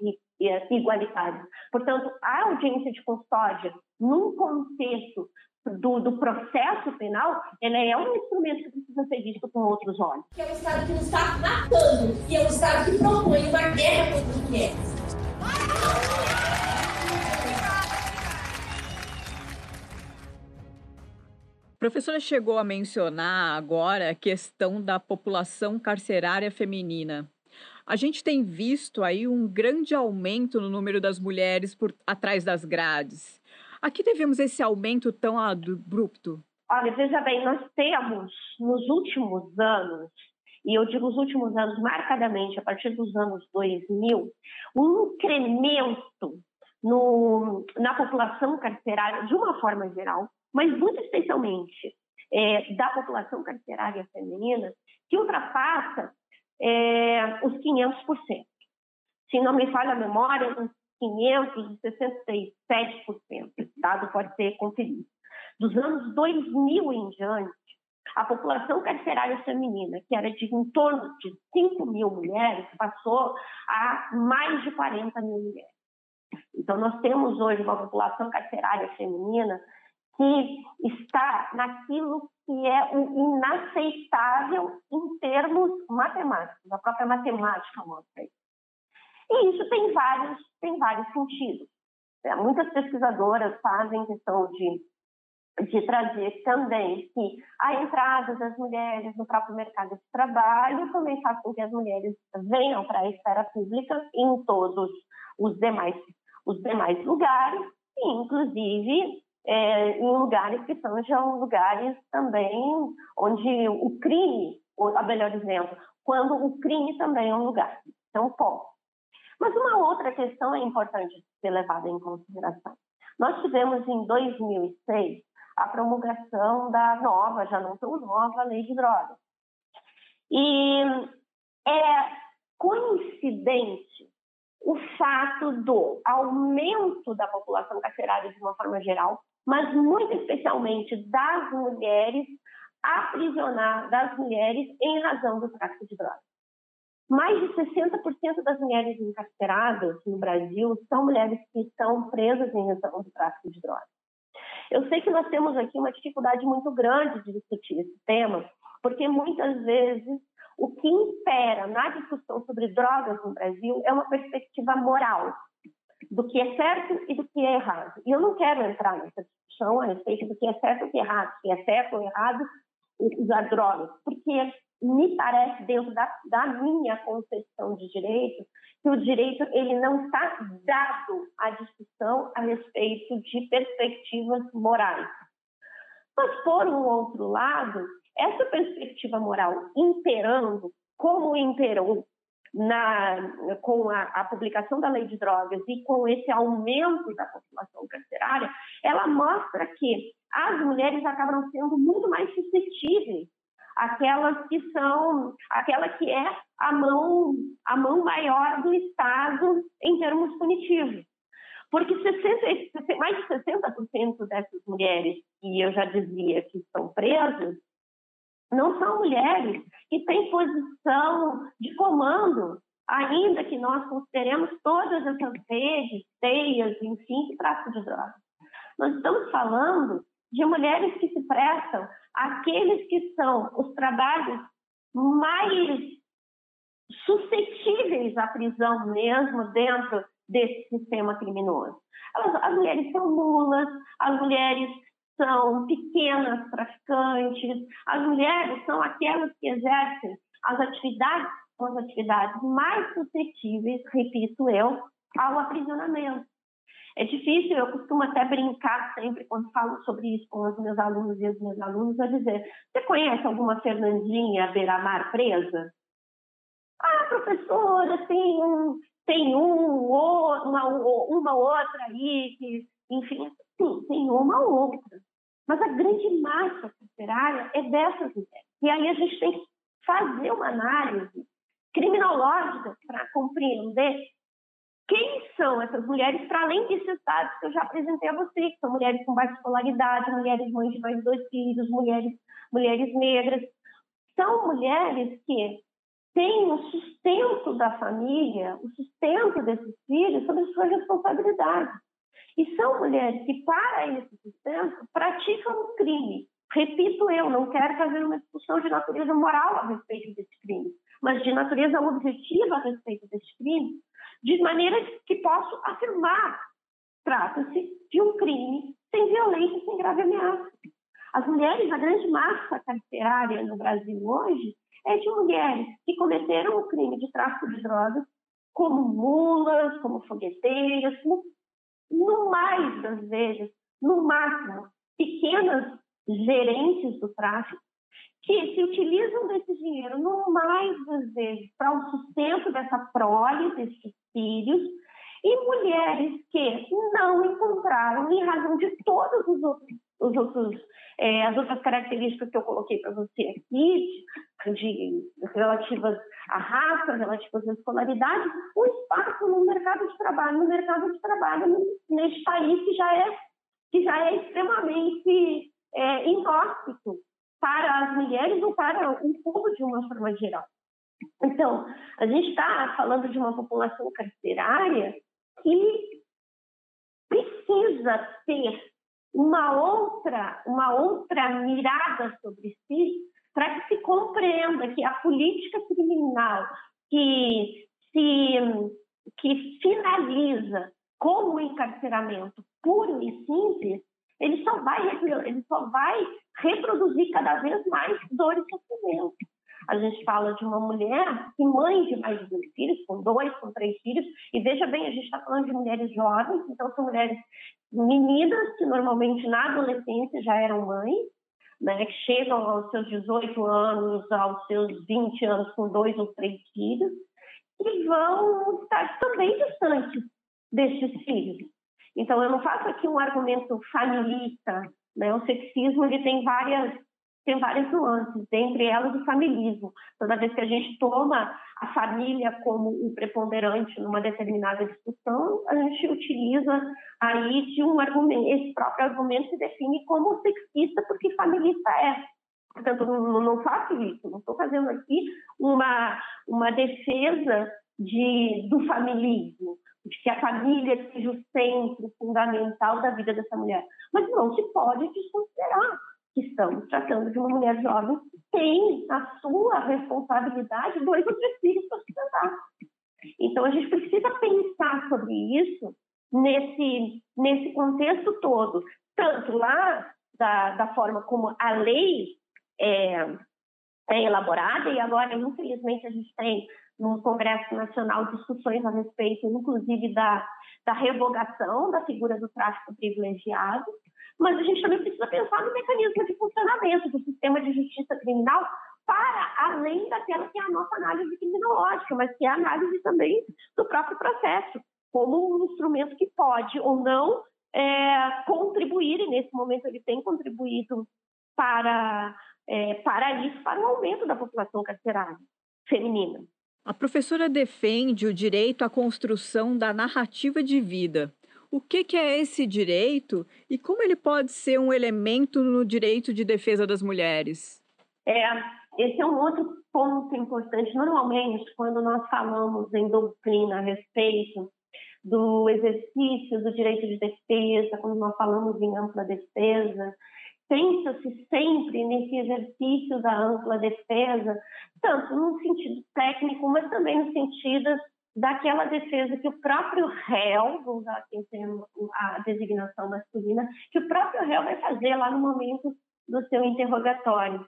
igualitárias. Portanto, a audiência de custódia, num contexto do, do, processo penal, ela é um instrumento que precisa ser visto com outros olhos. Que é um Estado que nos está matando, e é um Estado que propõe uma guerra contra as mulheres. A professora chegou a mencionar agora a questão da população carcerária feminina. A gente tem visto aí um grande aumento no número das mulheres por atrás das grades. Aqui devemos esse aumento tão abrupto? Olha, veja bem, nós temos nos últimos anos, e eu digo os últimos anos marcadamente, a partir dos anos 2000, um incremento no, na população carcerária, de uma forma geral, mas muito especialmente é, da população carcerária feminina, que ultrapassa é, os 500%. Se não me falha a memória, uns 567%. Dado pode ser conferido. Dos anos 2000 em diante, a população carcerária feminina, que era de em torno de 5 mil mulheres, passou a mais de 40 mil mulheres. Então, nós temos hoje uma população carcerária feminina que está naquilo que é inaceitável em termos matemáticos. A própria matemática mostra isso. E isso tem vários, tem vários sentidos. É, muitas pesquisadoras fazem questão de de trazer também que a entrada das mulheres no próprio mercado de trabalho também faz com que as mulheres venham para a esfera pública em todos os demais, os demais lugares, e inclusive é, em lugares que sejam lugares também onde o crime, ou a melhor dizendo, quando o crime também é um lugar. Então, ponto. Mas uma outra questão é importante ser levada em consideração. Nós tivemos em 2006 a promulgação da nova, já não tão nova, lei de drogas. E é coincidente o fato do aumento da população carcerária de uma forma geral, mas muito especialmente das mulheres, aprisionar das mulheres em razão do tráfico de drogas. Mais de 60% das mulheres encarceradas no Brasil são mulheres que estão presas em razão do tráfico de drogas. Eu sei que nós temos aqui uma dificuldade muito grande de discutir esse tema, porque muitas vezes o que impera na discussão sobre drogas no Brasil é uma perspectiva moral do que é certo e do que é errado. E eu não quero entrar nessa discussão a respeito do que é certo e o que é errado, se é certo ou errado usar drogas, porque me parece, dentro da, da minha concepção de direito, que o direito ele não está dado à discussão a respeito de perspectivas morais. Mas, por um outro lado, essa perspectiva moral imperando, como imperou na, com a, a, publicação da lei de drogas e com esse aumento da população carcerária, ela mostra que as mulheres acabam sendo muito mais suscetíveis aquelas que são, aquela que é a mão, a mão maior do Estado em termos punitivos. Porque 60, mais de 60% dessas mulheres que eu já dizia que estão presas não são mulheres que têm posição de comando, ainda que nós consideremos todas essas redes, teias, enfim, que tráfico de drogas. Nós estamos falando de mulheres que se prestam àqueles que são os trabalhos mais suscetíveis à prisão mesmo dentro desse sistema criminoso. As, as mulheres são mulas, as mulheres são pequenas traficantes, as mulheres são aquelas que exercem as atividades, as atividades mais suscetíveis, repito eu, ao aprisionamento. É difícil, eu costumo até brincar sempre quando falo sobre isso com os meus alunos e as minhas alunas, a dizer: você conhece alguma Fernandinha beira-mar presa? Ah, professora, tem um, tem um, uma, uma outra aí, que, enfim, sim, tem uma ou outra. Mas a grande massa carcerária é dessas mulheres. E aí a gente tem que fazer uma análise criminológica para compreender quem são essas mulheres, para além desses dados que eu já apresentei a você, que são mulheres com baixa escolaridade, mulheres mães de mais dois filhos, mulheres, mulheres negras. São mulheres que têm o sustento da família, o sustento desses filhos sobre sua responsabilidade. E são mulheres que, para esse sustento, praticam um crime. Repito eu, não quero fazer uma discussão de natureza moral a respeito desse crime, mas de natureza objetiva a respeito desse crime, de maneira que posso afirmar trata-se de um crime sem violência, sem grave ameaça. As mulheres, a grande massa carcerária no Brasil hoje, é de mulheres que cometeram o crime de tráfico de drogas como mulas, como fogueteiras, no mais das vezes, no máximo, pequenas gerentes do tráfico, que se utilizam desse dinheiro, no mais das vezes, para o sustento dessa prole, desses filhos, e mulheres que não encontraram, em razão de todos os outros, os outros é, as outras características que eu coloquei para você aqui, de, relativas à raça, relativas à escolaridade, o espaço no mercado de trabalho, no mercado de trabalho neste país que já é, que já é extremamente é, inóspito para as mulheres ou para o povo de uma forma geral. Então, a gente está falando de uma população carcerária que precisa ter uma outra, uma outra mirada sobre si para que se compreenda que a política criminal que se que finaliza com o encarceramento puro e simples, ele só vai, ele só vai reproduzir cada vez mais dor e sofrimento. A gente fala de uma mulher que mãe de mais de dois filhos, com dois, com três filhos, e veja bem, a gente está falando de mulheres jovens, então são mulheres meninas que normalmente na adolescência já eram mães, né, que chegam aos seus 18 anos, aos seus 20 anos com dois ou três filhos, e vão estar também distantes destes filhos. Então, eu não faço aqui um argumento familista, né? O sexismo ele tem várias tem várias nuances, dentre elas o familismo. Toda vez que a gente toma a família como um preponderante numa determinada discussão, a gente utiliza aí de um argumento, esse próprio argumento se define como sexista porque familista é. Portanto, não, não faço isso, não estou fazendo aqui uma, uma defesa de, do familismo, de que a família seja o centro fundamental da vida dessa mulher. Mas não se pode desconsiderar que estamos tratando de uma mulher jovem tem a sua responsabilidade dois ou três filhos para sustentar. Então, a gente precisa pensar sobre isso nesse, nesse contexto todo, tanto lá da, da forma como a lei é, é elaborada, e agora, infelizmente, a gente tem no Congresso Nacional discussões a respeito, inclusive, da, da revogação da figura do tráfico privilegiado, mas a gente também precisa pensar no mecanismo de funcionamento do sistema de justiça criminal para além daquela que é a nossa análise criminológica, mas que é a análise também do próprio processo, como um instrumento que pode ou não é, contribuir, e nesse momento ele tem contribuído para, é, para isso, para o aumento da população carcerária feminina. A professora defende o direito à construção da narrativa de vida. O que, que, é esse direito e como ele pode ser um elemento no direito de defesa das mulheres? É, esse é um outro ponto importante. Normalmente, quando nós falamos em doutrina a respeito do exercício do direito de defesa, quando nós falamos em ampla defesa, pensa-se sempre nesse exercício da ampla defesa, tanto no sentido técnico, mas também no sentido daquela defesa que o próprio réu, vou usar aqui a designação masculina, que o próprio réu vai fazer lá no momento do seu interrogatório.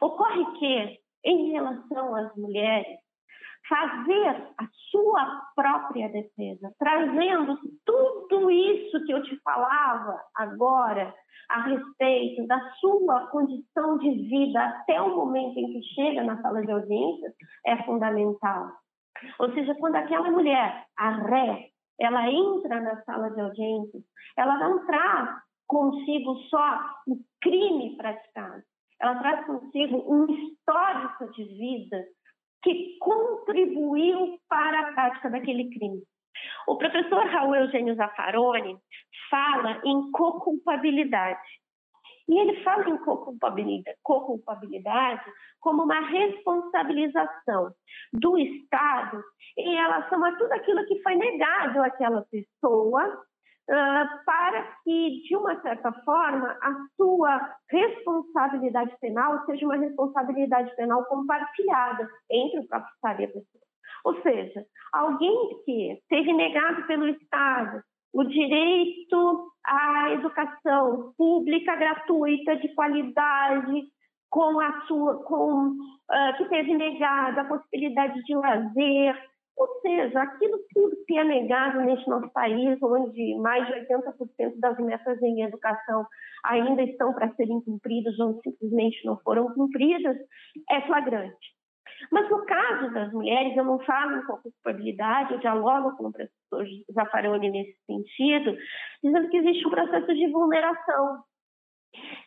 Ocorre que, em relação às mulheres, fazer a sua própria defesa, trazendo tudo isso que eu te falava agora a respeito da sua condição de vida até o momento em que chega na sala de audiência, é fundamental. Ou seja, quando aquela mulher, a ré, ela entra na sala de audiências, ela não traz consigo só o crime praticado, ela traz consigo um histórico de vida que contribuiu para a prática daquele crime. O professor Raul Eugênio Zaffaroni fala em co-culpabilidade. E ele fala em co-culpabilidade, como uma responsabilização do Estado em relação a tudo aquilo que foi negado àquela pessoa uh, para que, de uma certa forma, a sua responsabilidade penal seja uma responsabilidade penal compartilhada entre o próprio Estado e a pessoa. Ou seja, alguém que teve negado pelo Estado o direito à educação pública gratuita de qualidade, com a sua, com uh, que teve negado a possibilidade de lazer, ou seja, aquilo tudo que é negado neste nosso país, onde mais de 80% das metas em educação ainda estão para serem cumpridas ou simplesmente não foram cumpridas, é flagrante. Mas no caso das mulheres, eu não falo em culpabilidade, eu dialogo com o professor Zaffaroni nesse sentido, dizendo que existe um processo de vulneração.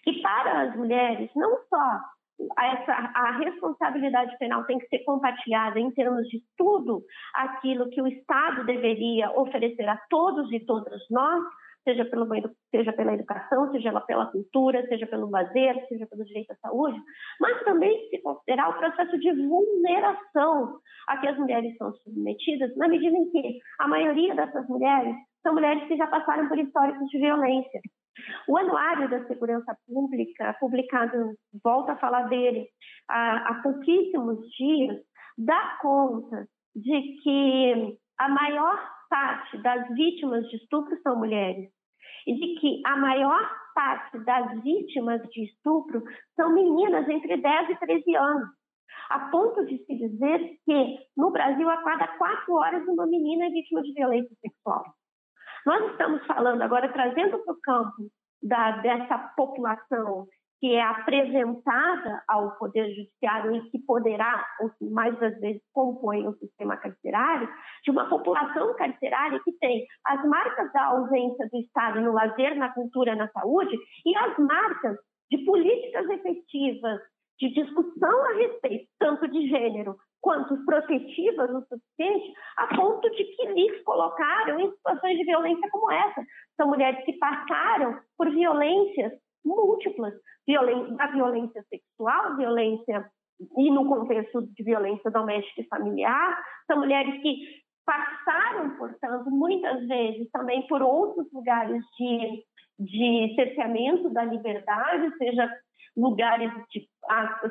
E para as mulheres, não só essa, a responsabilidade penal tem que ser compartilhada em termos de tudo aquilo que o Estado deveria oferecer a todos e todas nós, seja, pelo, seja pela educação, seja pela cultura, seja pelo lazer, seja pelo direito à saúde, mas também se considerar o processo de vulneração a que as mulheres são submetidas, na medida em que a maioria dessas mulheres são mulheres que já passaram por históricos de violência. O Anuário da Segurança Pública, publicado, volta a falar dele, há, há pouquíssimos dias, dá conta de que a maior parte das vítimas de estupro são mulheres e de que a maior parte das vítimas de estupro são meninas entre 10 e 13 anos, a ponto de se dizer que no Brasil a cada quatro horas uma menina é vítima de violência sexual. Nós estamos falando agora, trazendo para o campo da, dessa população que é apresentada ao Poder Judiciário e que poderá, ou que mais das vezes compõe o sistema carcerário, de uma população carcerária que tem as marcas da ausência do Estado no lazer, na cultura, na saúde e as marcas de políticas efetivas de discussão a respeito tanto de gênero quanto protetivas o suficiente, a ponto de que lhes colocaram em situações de violência como essa. São mulheres que passaram por violências múltiplas, violência, a violência sexual, violência e no contexto de violência doméstica e familiar, são mulheres que passaram, portanto, muitas vezes também por outros lugares de, de cerceamento da liberdade, seja lugares de,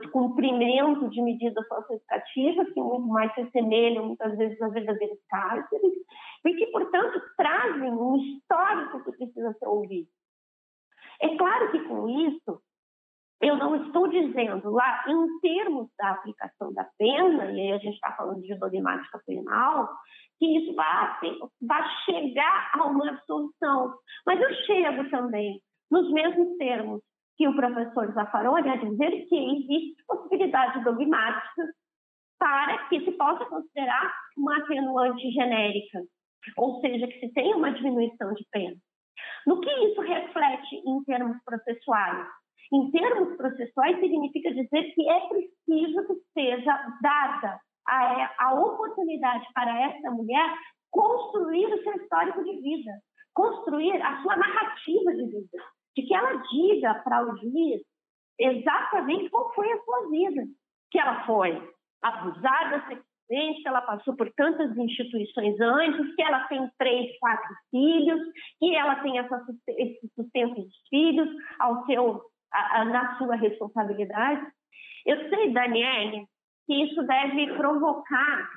de cumprimento de medidas socioeducativas, que muito mais se assemelham, muitas vezes, às verdadeiros cárceres, e que, portanto, trazem um histórico que precisa ser ouvido. É claro que com isso, eu não estou dizendo lá, em termos da aplicação da pena, e aí a gente está falando de dogmática penal, que isso vai, vai chegar a uma absolução. Mas eu chego também, nos mesmos termos que o professor Zaffaroni, a dizer que existe possibilidade dogmática para que se possa considerar uma atenuante genérica, ou seja, que se tenha uma diminuição de pena. No que isso reflete em termos processuais? Em termos processuais, significa dizer que é preciso que seja dada a, a oportunidade para essa mulher construir o seu histórico de vida, construir a sua narrativa de vida, de que ela diga para o juiz exatamente qual foi a sua vida, que ela foi abusada que ela passou por tantas instituições antes, que ela tem três, quatro filhos, que ela tem essa, esse sustento dos filhos ao seu, a, a, na sua responsabilidade. Eu sei, Daniele, que isso deve provocar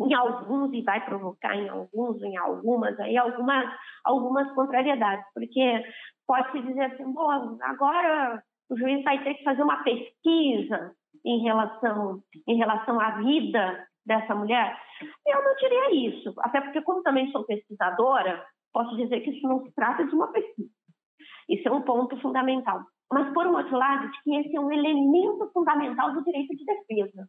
em alguns e vai provocar em alguns, em algumas aí algumas algumas contrariedades, porque pode se dizer assim, bom, agora o juiz vai ter que fazer uma pesquisa em relação, em relação à vida dessa mulher? Eu não diria isso, até porque, como também sou pesquisadora, posso dizer que isso não se trata de uma pesquisa. Isso é um ponto fundamental. Mas, por um outro lado, de que esse é um elemento fundamental do direito de defesa,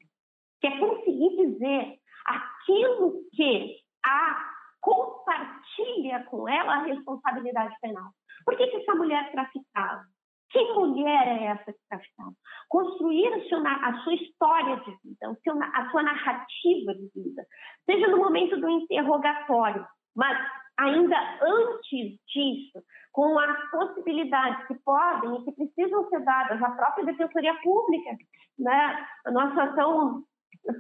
que é conseguir dizer aquilo que a compartilha com ela a responsabilidade penal. Por que, que essa mulher traficava? Que mulher é essa que está ficando? Construir a sua, história de vida, a sua narrativa de vida, seja no momento do interrogatório, mas ainda antes disso, com as possibilidades que podem e que precisam ser dadas à própria Defensoria Pública, né? a nossa ação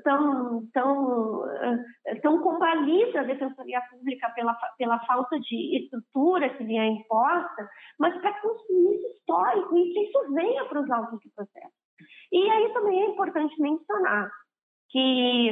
tão, tão, eh, tão combalida a Defensoria Pública pela, pela falta de estrutura que lhe é imposta, mas para construir esse histórico e que isso venha para os autos de processo. E aí também é importante mencionar que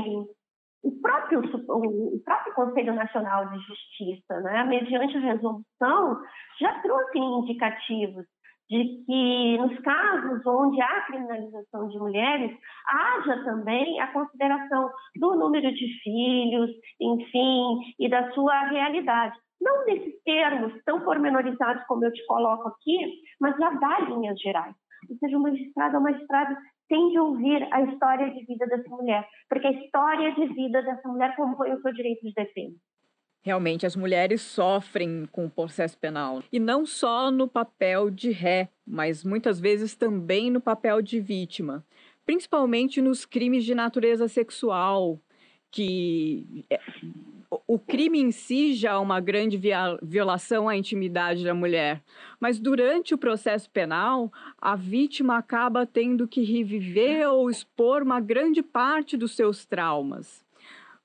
o próprio, o próprio Conselho Nacional de Justiça, né, mediante resolução, já trouxe indicativos de que nos casos onde há criminalização de mulheres, haja também a consideração do número de filhos, enfim, e da sua realidade. Não nesses termos tão pormenorizados como eu te coloco aqui, mas já dá linhas gerais. Ou seja, o magistrado ou magistrada tem de ouvir a história de vida dessa mulher, porque a história de vida dessa mulher compõe o seu direito de defesa. Realmente, as mulheres sofrem com o processo penal. E não só no papel de ré, mas muitas vezes também no papel de vítima. Principalmente nos crimes de natureza sexual, que é, o crime em si já é uma grande violação à intimidade da mulher, mas durante o processo penal, a vítima acaba tendo que reviver ou expor uma grande parte dos seus traumas.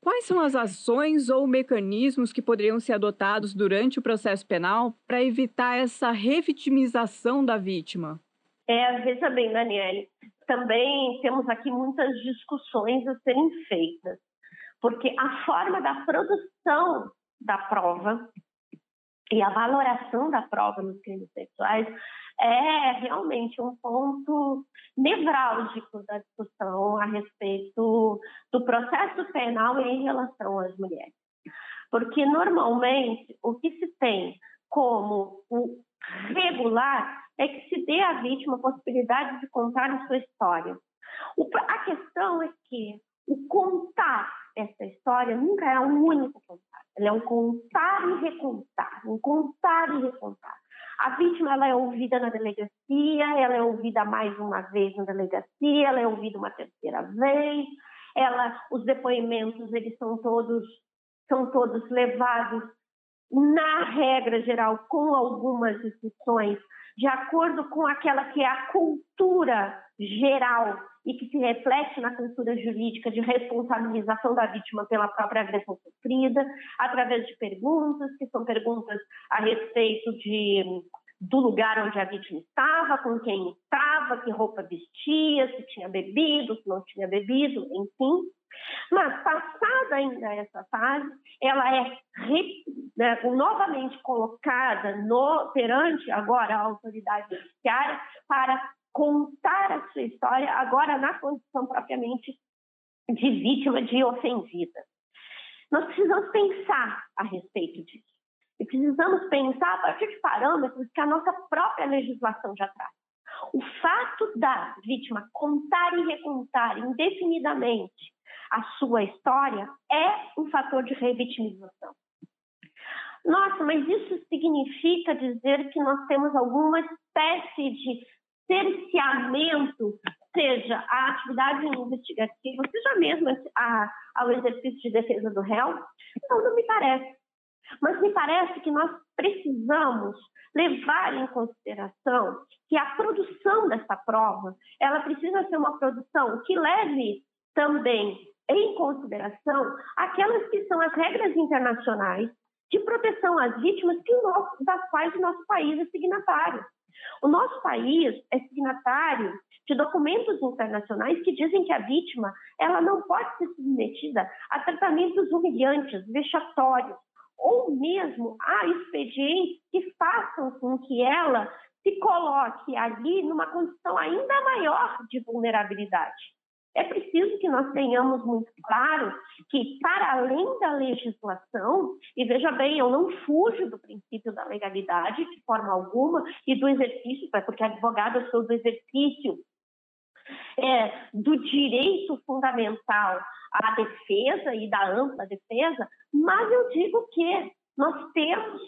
Quais são as ações ou mecanismos que poderiam ser adotados durante o processo penal para evitar essa revitimização da vítima? É, veja bem, Daniele, também temos aqui muitas discussões a serem feitas, porque a forma da produção da prova e a valoração da prova nos crimes sexuais é realmente um ponto nevrálgico da discussão a respeito do processo penal em relação às mulheres. Porque, normalmente, o que se tem como o regular é que se dê à vítima a possibilidade de contar a sua história. A questão é que o contar essa história nunca é um único contar. Ela é um contar e recontar, um contar e recontar. A vítima ela é ouvida na delegacia, ela é ouvida mais uma vez na delegacia, ela é ouvida uma terceira vez. Ela, os depoimentos eles são todos são todos levados na regra geral com algumas exceções de acordo com aquela que é a cultura geral e que se reflete na cultura jurídica de responsabilização da vítima pela própria agressão sofrida, através de perguntas, que são perguntas a respeito de, do lugar onde a vítima estava, com quem estava, que roupa vestia, se tinha bebido, se não tinha bebido, enfim. Mas, passada ainda essa fase, ela é né, novamente colocada no, perante agora a autoridade judiciária para contar a sua história, agora na condição propriamente de vítima, de ofendida. Nós precisamos pensar a respeito disso. E precisamos pensar a partir de parâmetros que a nossa própria legislação já traz. O fato da vítima contar e recontar indefinidamente a sua história é um fator de revitimização. Nossa, mas isso significa dizer que nós temos alguma espécie de cerceamento, seja a atividade investigativa, seja mesmo a, ao exercício de defesa do réu? Não, não me parece. Mas me parece que nós precisamos levar em consideração que a produção dessa prova, ela precisa ser uma produção que leve também em consideração aquelas que são as regras internacionais de proteção às vítimas que das quais o nosso país é signatário. O nosso país é signatário de documentos internacionais que dizem que a vítima ela não pode ser submetida a tratamentos humilhantes, vexatórios, ou mesmo a expedientes que façam com que ela se coloque ali numa condição ainda maior de vulnerabilidade. É preciso que nós tenhamos muito claro que, para além da legislação, e veja bem, eu não fujo do princípio da legalidade de forma alguma e do exercício, porque advogada sou do exercício é, do direito fundamental à defesa e da ampla defesa, mas eu digo que nós temos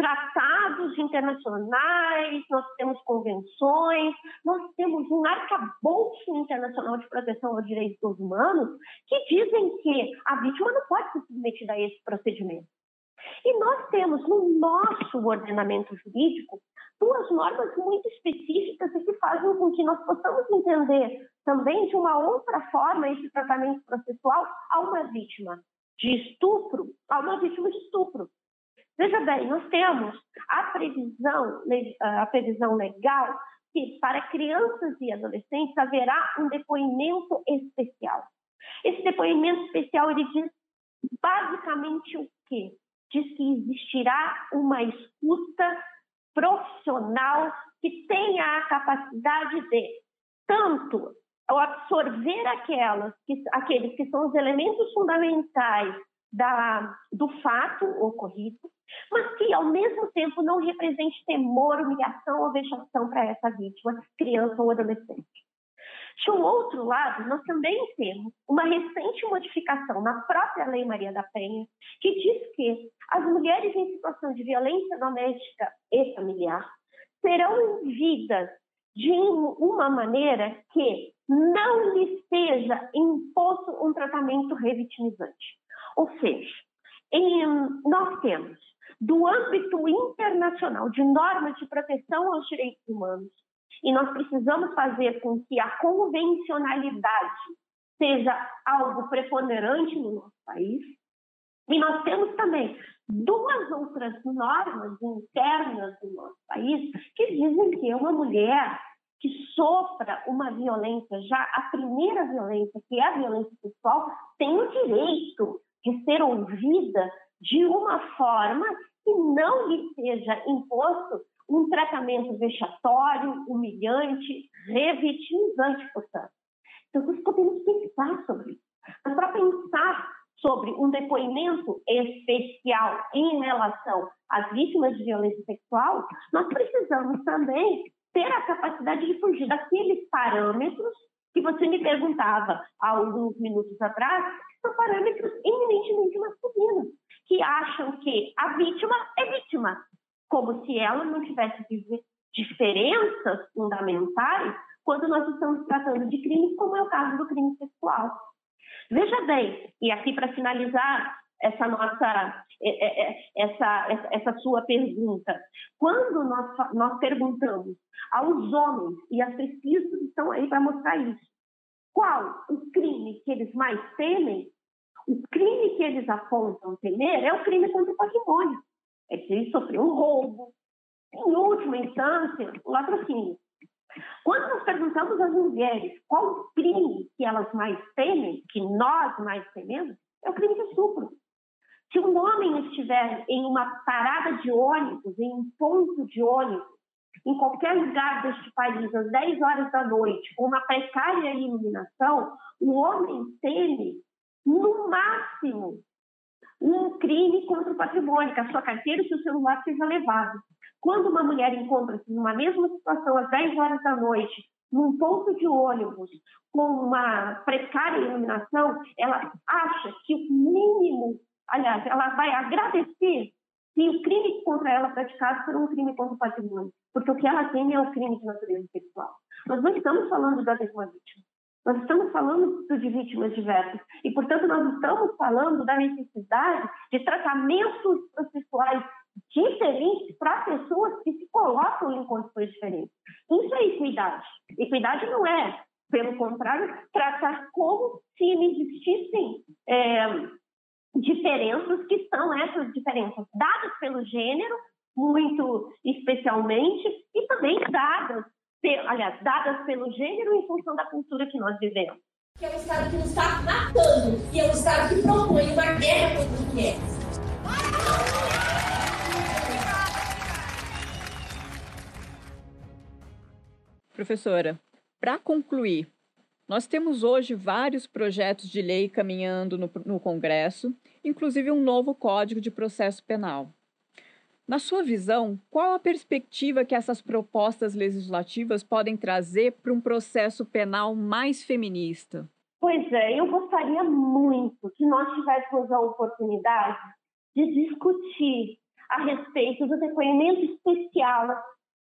tratados internacionais, nós temos convenções, nós temos um arcabouço internacional de proteção aos direitos humanos que dizem que a vítima não pode ser submetida a esse procedimento. E nós temos no nosso ordenamento jurídico duas normas muito específicas e que fazem com que nós possamos entender também de uma outra forma esse tratamento processual a uma vítima de estupro, a uma vítima de estupro. Veja bem, nós temos a previsão, a previsão legal que para crianças e adolescentes haverá um depoimento especial. Esse depoimento especial ele diz basicamente o quê? Diz que existirá uma escuta profissional que tenha a capacidade de tanto absorver aquelas que, aqueles que são os elementos fundamentais da, do fato ocorrido, mas que ao mesmo tempo não represente temor, humilhação ou vexação para essa vítima, criança ou adolescente. De um outro lado, nós também temos uma recente modificação na própria Lei Maria da Penha, que diz que as mulheres em situação de violência doméstica e familiar serão vidas de uma maneira que não lhes seja imposto um tratamento revitimizante. Ou seja, em, nós temos, do âmbito internacional de normas de proteção aos direitos humanos, e nós precisamos fazer com que a convencionalidade seja algo preponderante no nosso país. E nós temos também duas outras normas internas do nosso país que dizem que uma mulher que sofra uma violência, já a primeira violência, que é a violência sexual, tem o direito de ser ouvida de uma forma que não lhe seja imposto um tratamento vexatório, humilhante, revitimizante, portanto. Então, nós podemos pensar sobre isso. Mas para pensar sobre um depoimento especial em relação às vítimas de violência sexual, nós precisamos também ter a capacidade de fugir daqueles parâmetros que você me perguntava há alguns minutos atrás, são parâmetros eminentemente masculinos, que acham que a vítima é vítima, como se ela não tivesse diferenças fundamentais quando nós estamos tratando de crimes, como é o caso do crime sexual. Veja bem, e aqui para finalizar essa nossa é, é, é, essa, essa sua pergunta, quando nós, nós perguntamos aos homens, e as pesquisas estão aí para mostrar isso, qual o crime que eles mais temem, o crime que eles apontam temer é o crime contra o patrimônio. É que ele sofreu um roubo, em última instância, o latrocínio. Quando nós perguntamos às mulheres qual o crime que elas mais temem, que nós mais tememos, é o crime de estupro. Se um homem estiver em uma parada de ônibus, em um ponto de ônibus, em qualquer lugar deste país, às 10 horas da noite, com uma precária iluminação, o homem teme, no máximo, um crime contra o patrimônio, que a sua carteira e o seu celular seja levado. Quando uma mulher encontra-se numa mesma situação às 10 horas da noite, num ponto de ônibus, com uma precária iluminação, ela acha que o mínimo, aliás, ela vai agradecer se o crime contra ela praticado for um crime contra o patrimônio, porque o que ela tem é um crime de natureza sexual. Nós não estamos falando da mesma vítima. Nós estamos falando de vítimas diversas e, portanto, nós estamos falando da necessidade de tratamentos processuais diferentes para pessoas que se colocam em condições diferentes. Isso é equidade. Equidade não é, pelo contrário, tratar como se existissem é, diferenças que são essas diferenças dadas pelo gênero, muito especialmente, e também dadas, aliás, dadas pelo gênero em função da cultura que nós vivemos. Que é um Estado que nos está matando, e é um Estado que propõe uma guerra contra as mulheres. Professora, para concluir, nós temos hoje vários projetos de lei caminhando no, no, Congresso, inclusive um novo Código de Processo Penal. Na sua visão, qual a perspectiva que essas propostas legislativas podem trazer para um processo penal mais feminista? Pois é, eu gostaria muito que nós tivéssemos a oportunidade de discutir a respeito do depoimento especial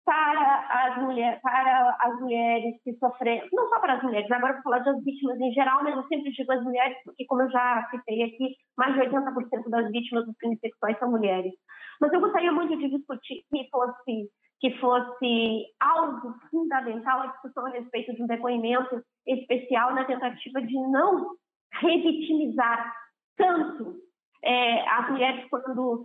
para as, mulher, para as mulheres que sofreram, não só para as mulheres, agora vou falar das vítimas em geral, mas eu sempre digo as mulheres, porque como eu já citei aqui, mais de 80% das vítimas dos crimes sexuais são mulheres. Mas eu gostaria muito de discutir que fosse, que fosse algo fundamental a discussão a respeito de um depoimento especial na tentativa de não revitimizar tanto é, as mulheres quando,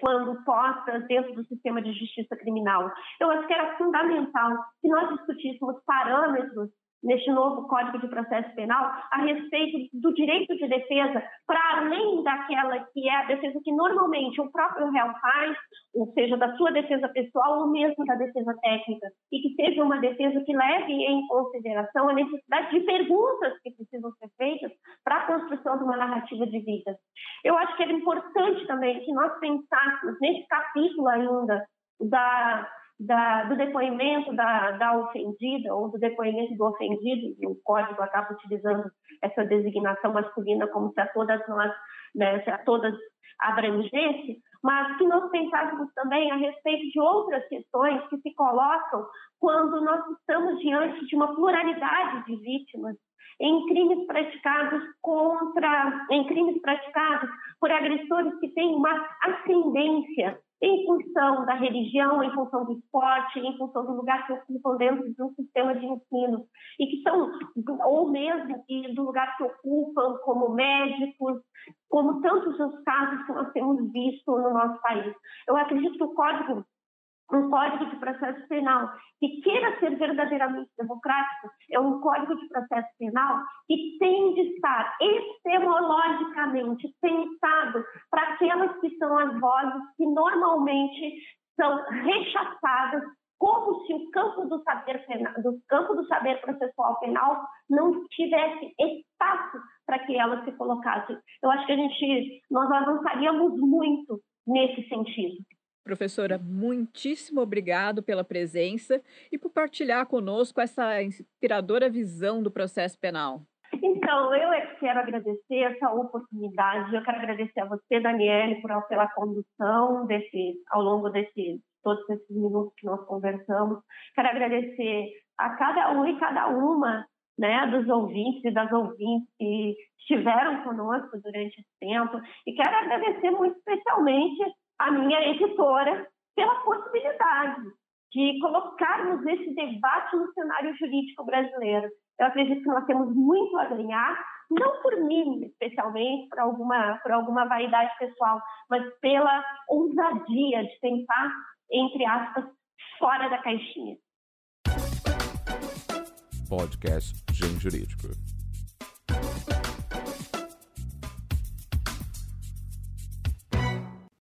quando postas dentro do sistema de justiça criminal. Eu acho que era fundamental que nós discutíssemos parâmetros neste novo Código de Processo Penal a respeito do direito de defesa, para além daquela que é a defesa que normalmente o próprio réu faz, ou seja, da sua defesa pessoal ou mesmo da defesa técnica, e que seja uma defesa que leve em consideração a necessidade de perguntas que precisam ser feitas para a construção de uma narrativa de vida. Eu acho que era importante também que nós pensássemos nesse capítulo ainda da da, do depoimento da, da ofendida ou do depoimento do ofendido, e o código acaba utilizando essa designação masculina como se a todas nós, né, se a todas abrangesse, mas que nós pensássemos também a respeito de outras questões que se colocam quando nós estamos diante de uma pluralidade de vítimas em crimes praticados contra, em crimes praticados por agressores que têm uma ascendência em função da religião, em função do esporte, em função do lugar que ocupam dentro de um sistema de ensino, e que são, ou mesmo do lugar que ocupam como médicos, como tantos os casos que nós temos visto no nosso país. Eu acredito que o Código um código de processo penal que queira ser verdadeiramente democrático é um código de processo penal que tem de estar epistemologicamente pensado para aquelas que são as vozes que normalmente são rechaçadas como se o campo do saber penal, do campo do saber processual penal não tivesse espaço para que elas se colocassem. Eu acho que a gente nós avançaríamos muito nesse sentido. Professora, muitíssimo obrigado pela presença e por partilhar conosco essa inspiradora visão do processo penal. Então, eu é que quero agradecer essa oportunidade. Eu quero agradecer a você, Daniele, por, pela condução desse, ao longo desse, todos esses minutos que nós conversamos. Quero agradecer a cada um e cada uma né, dos ouvintes e das ouvintes que estiveram conosco durante esse tempo. E quero agradecer muito especialmente a minha editora pela possibilidade de colocarmos esse debate no cenário jurídico brasileiro. Eu acredito que nós temos muito a ganhar, não por mim, especialmente, por alguma, por alguma vaidade pessoal, mas pela ousadia de tentar, entre aspas, fora da caixinha. Podcast Gen Jurídico.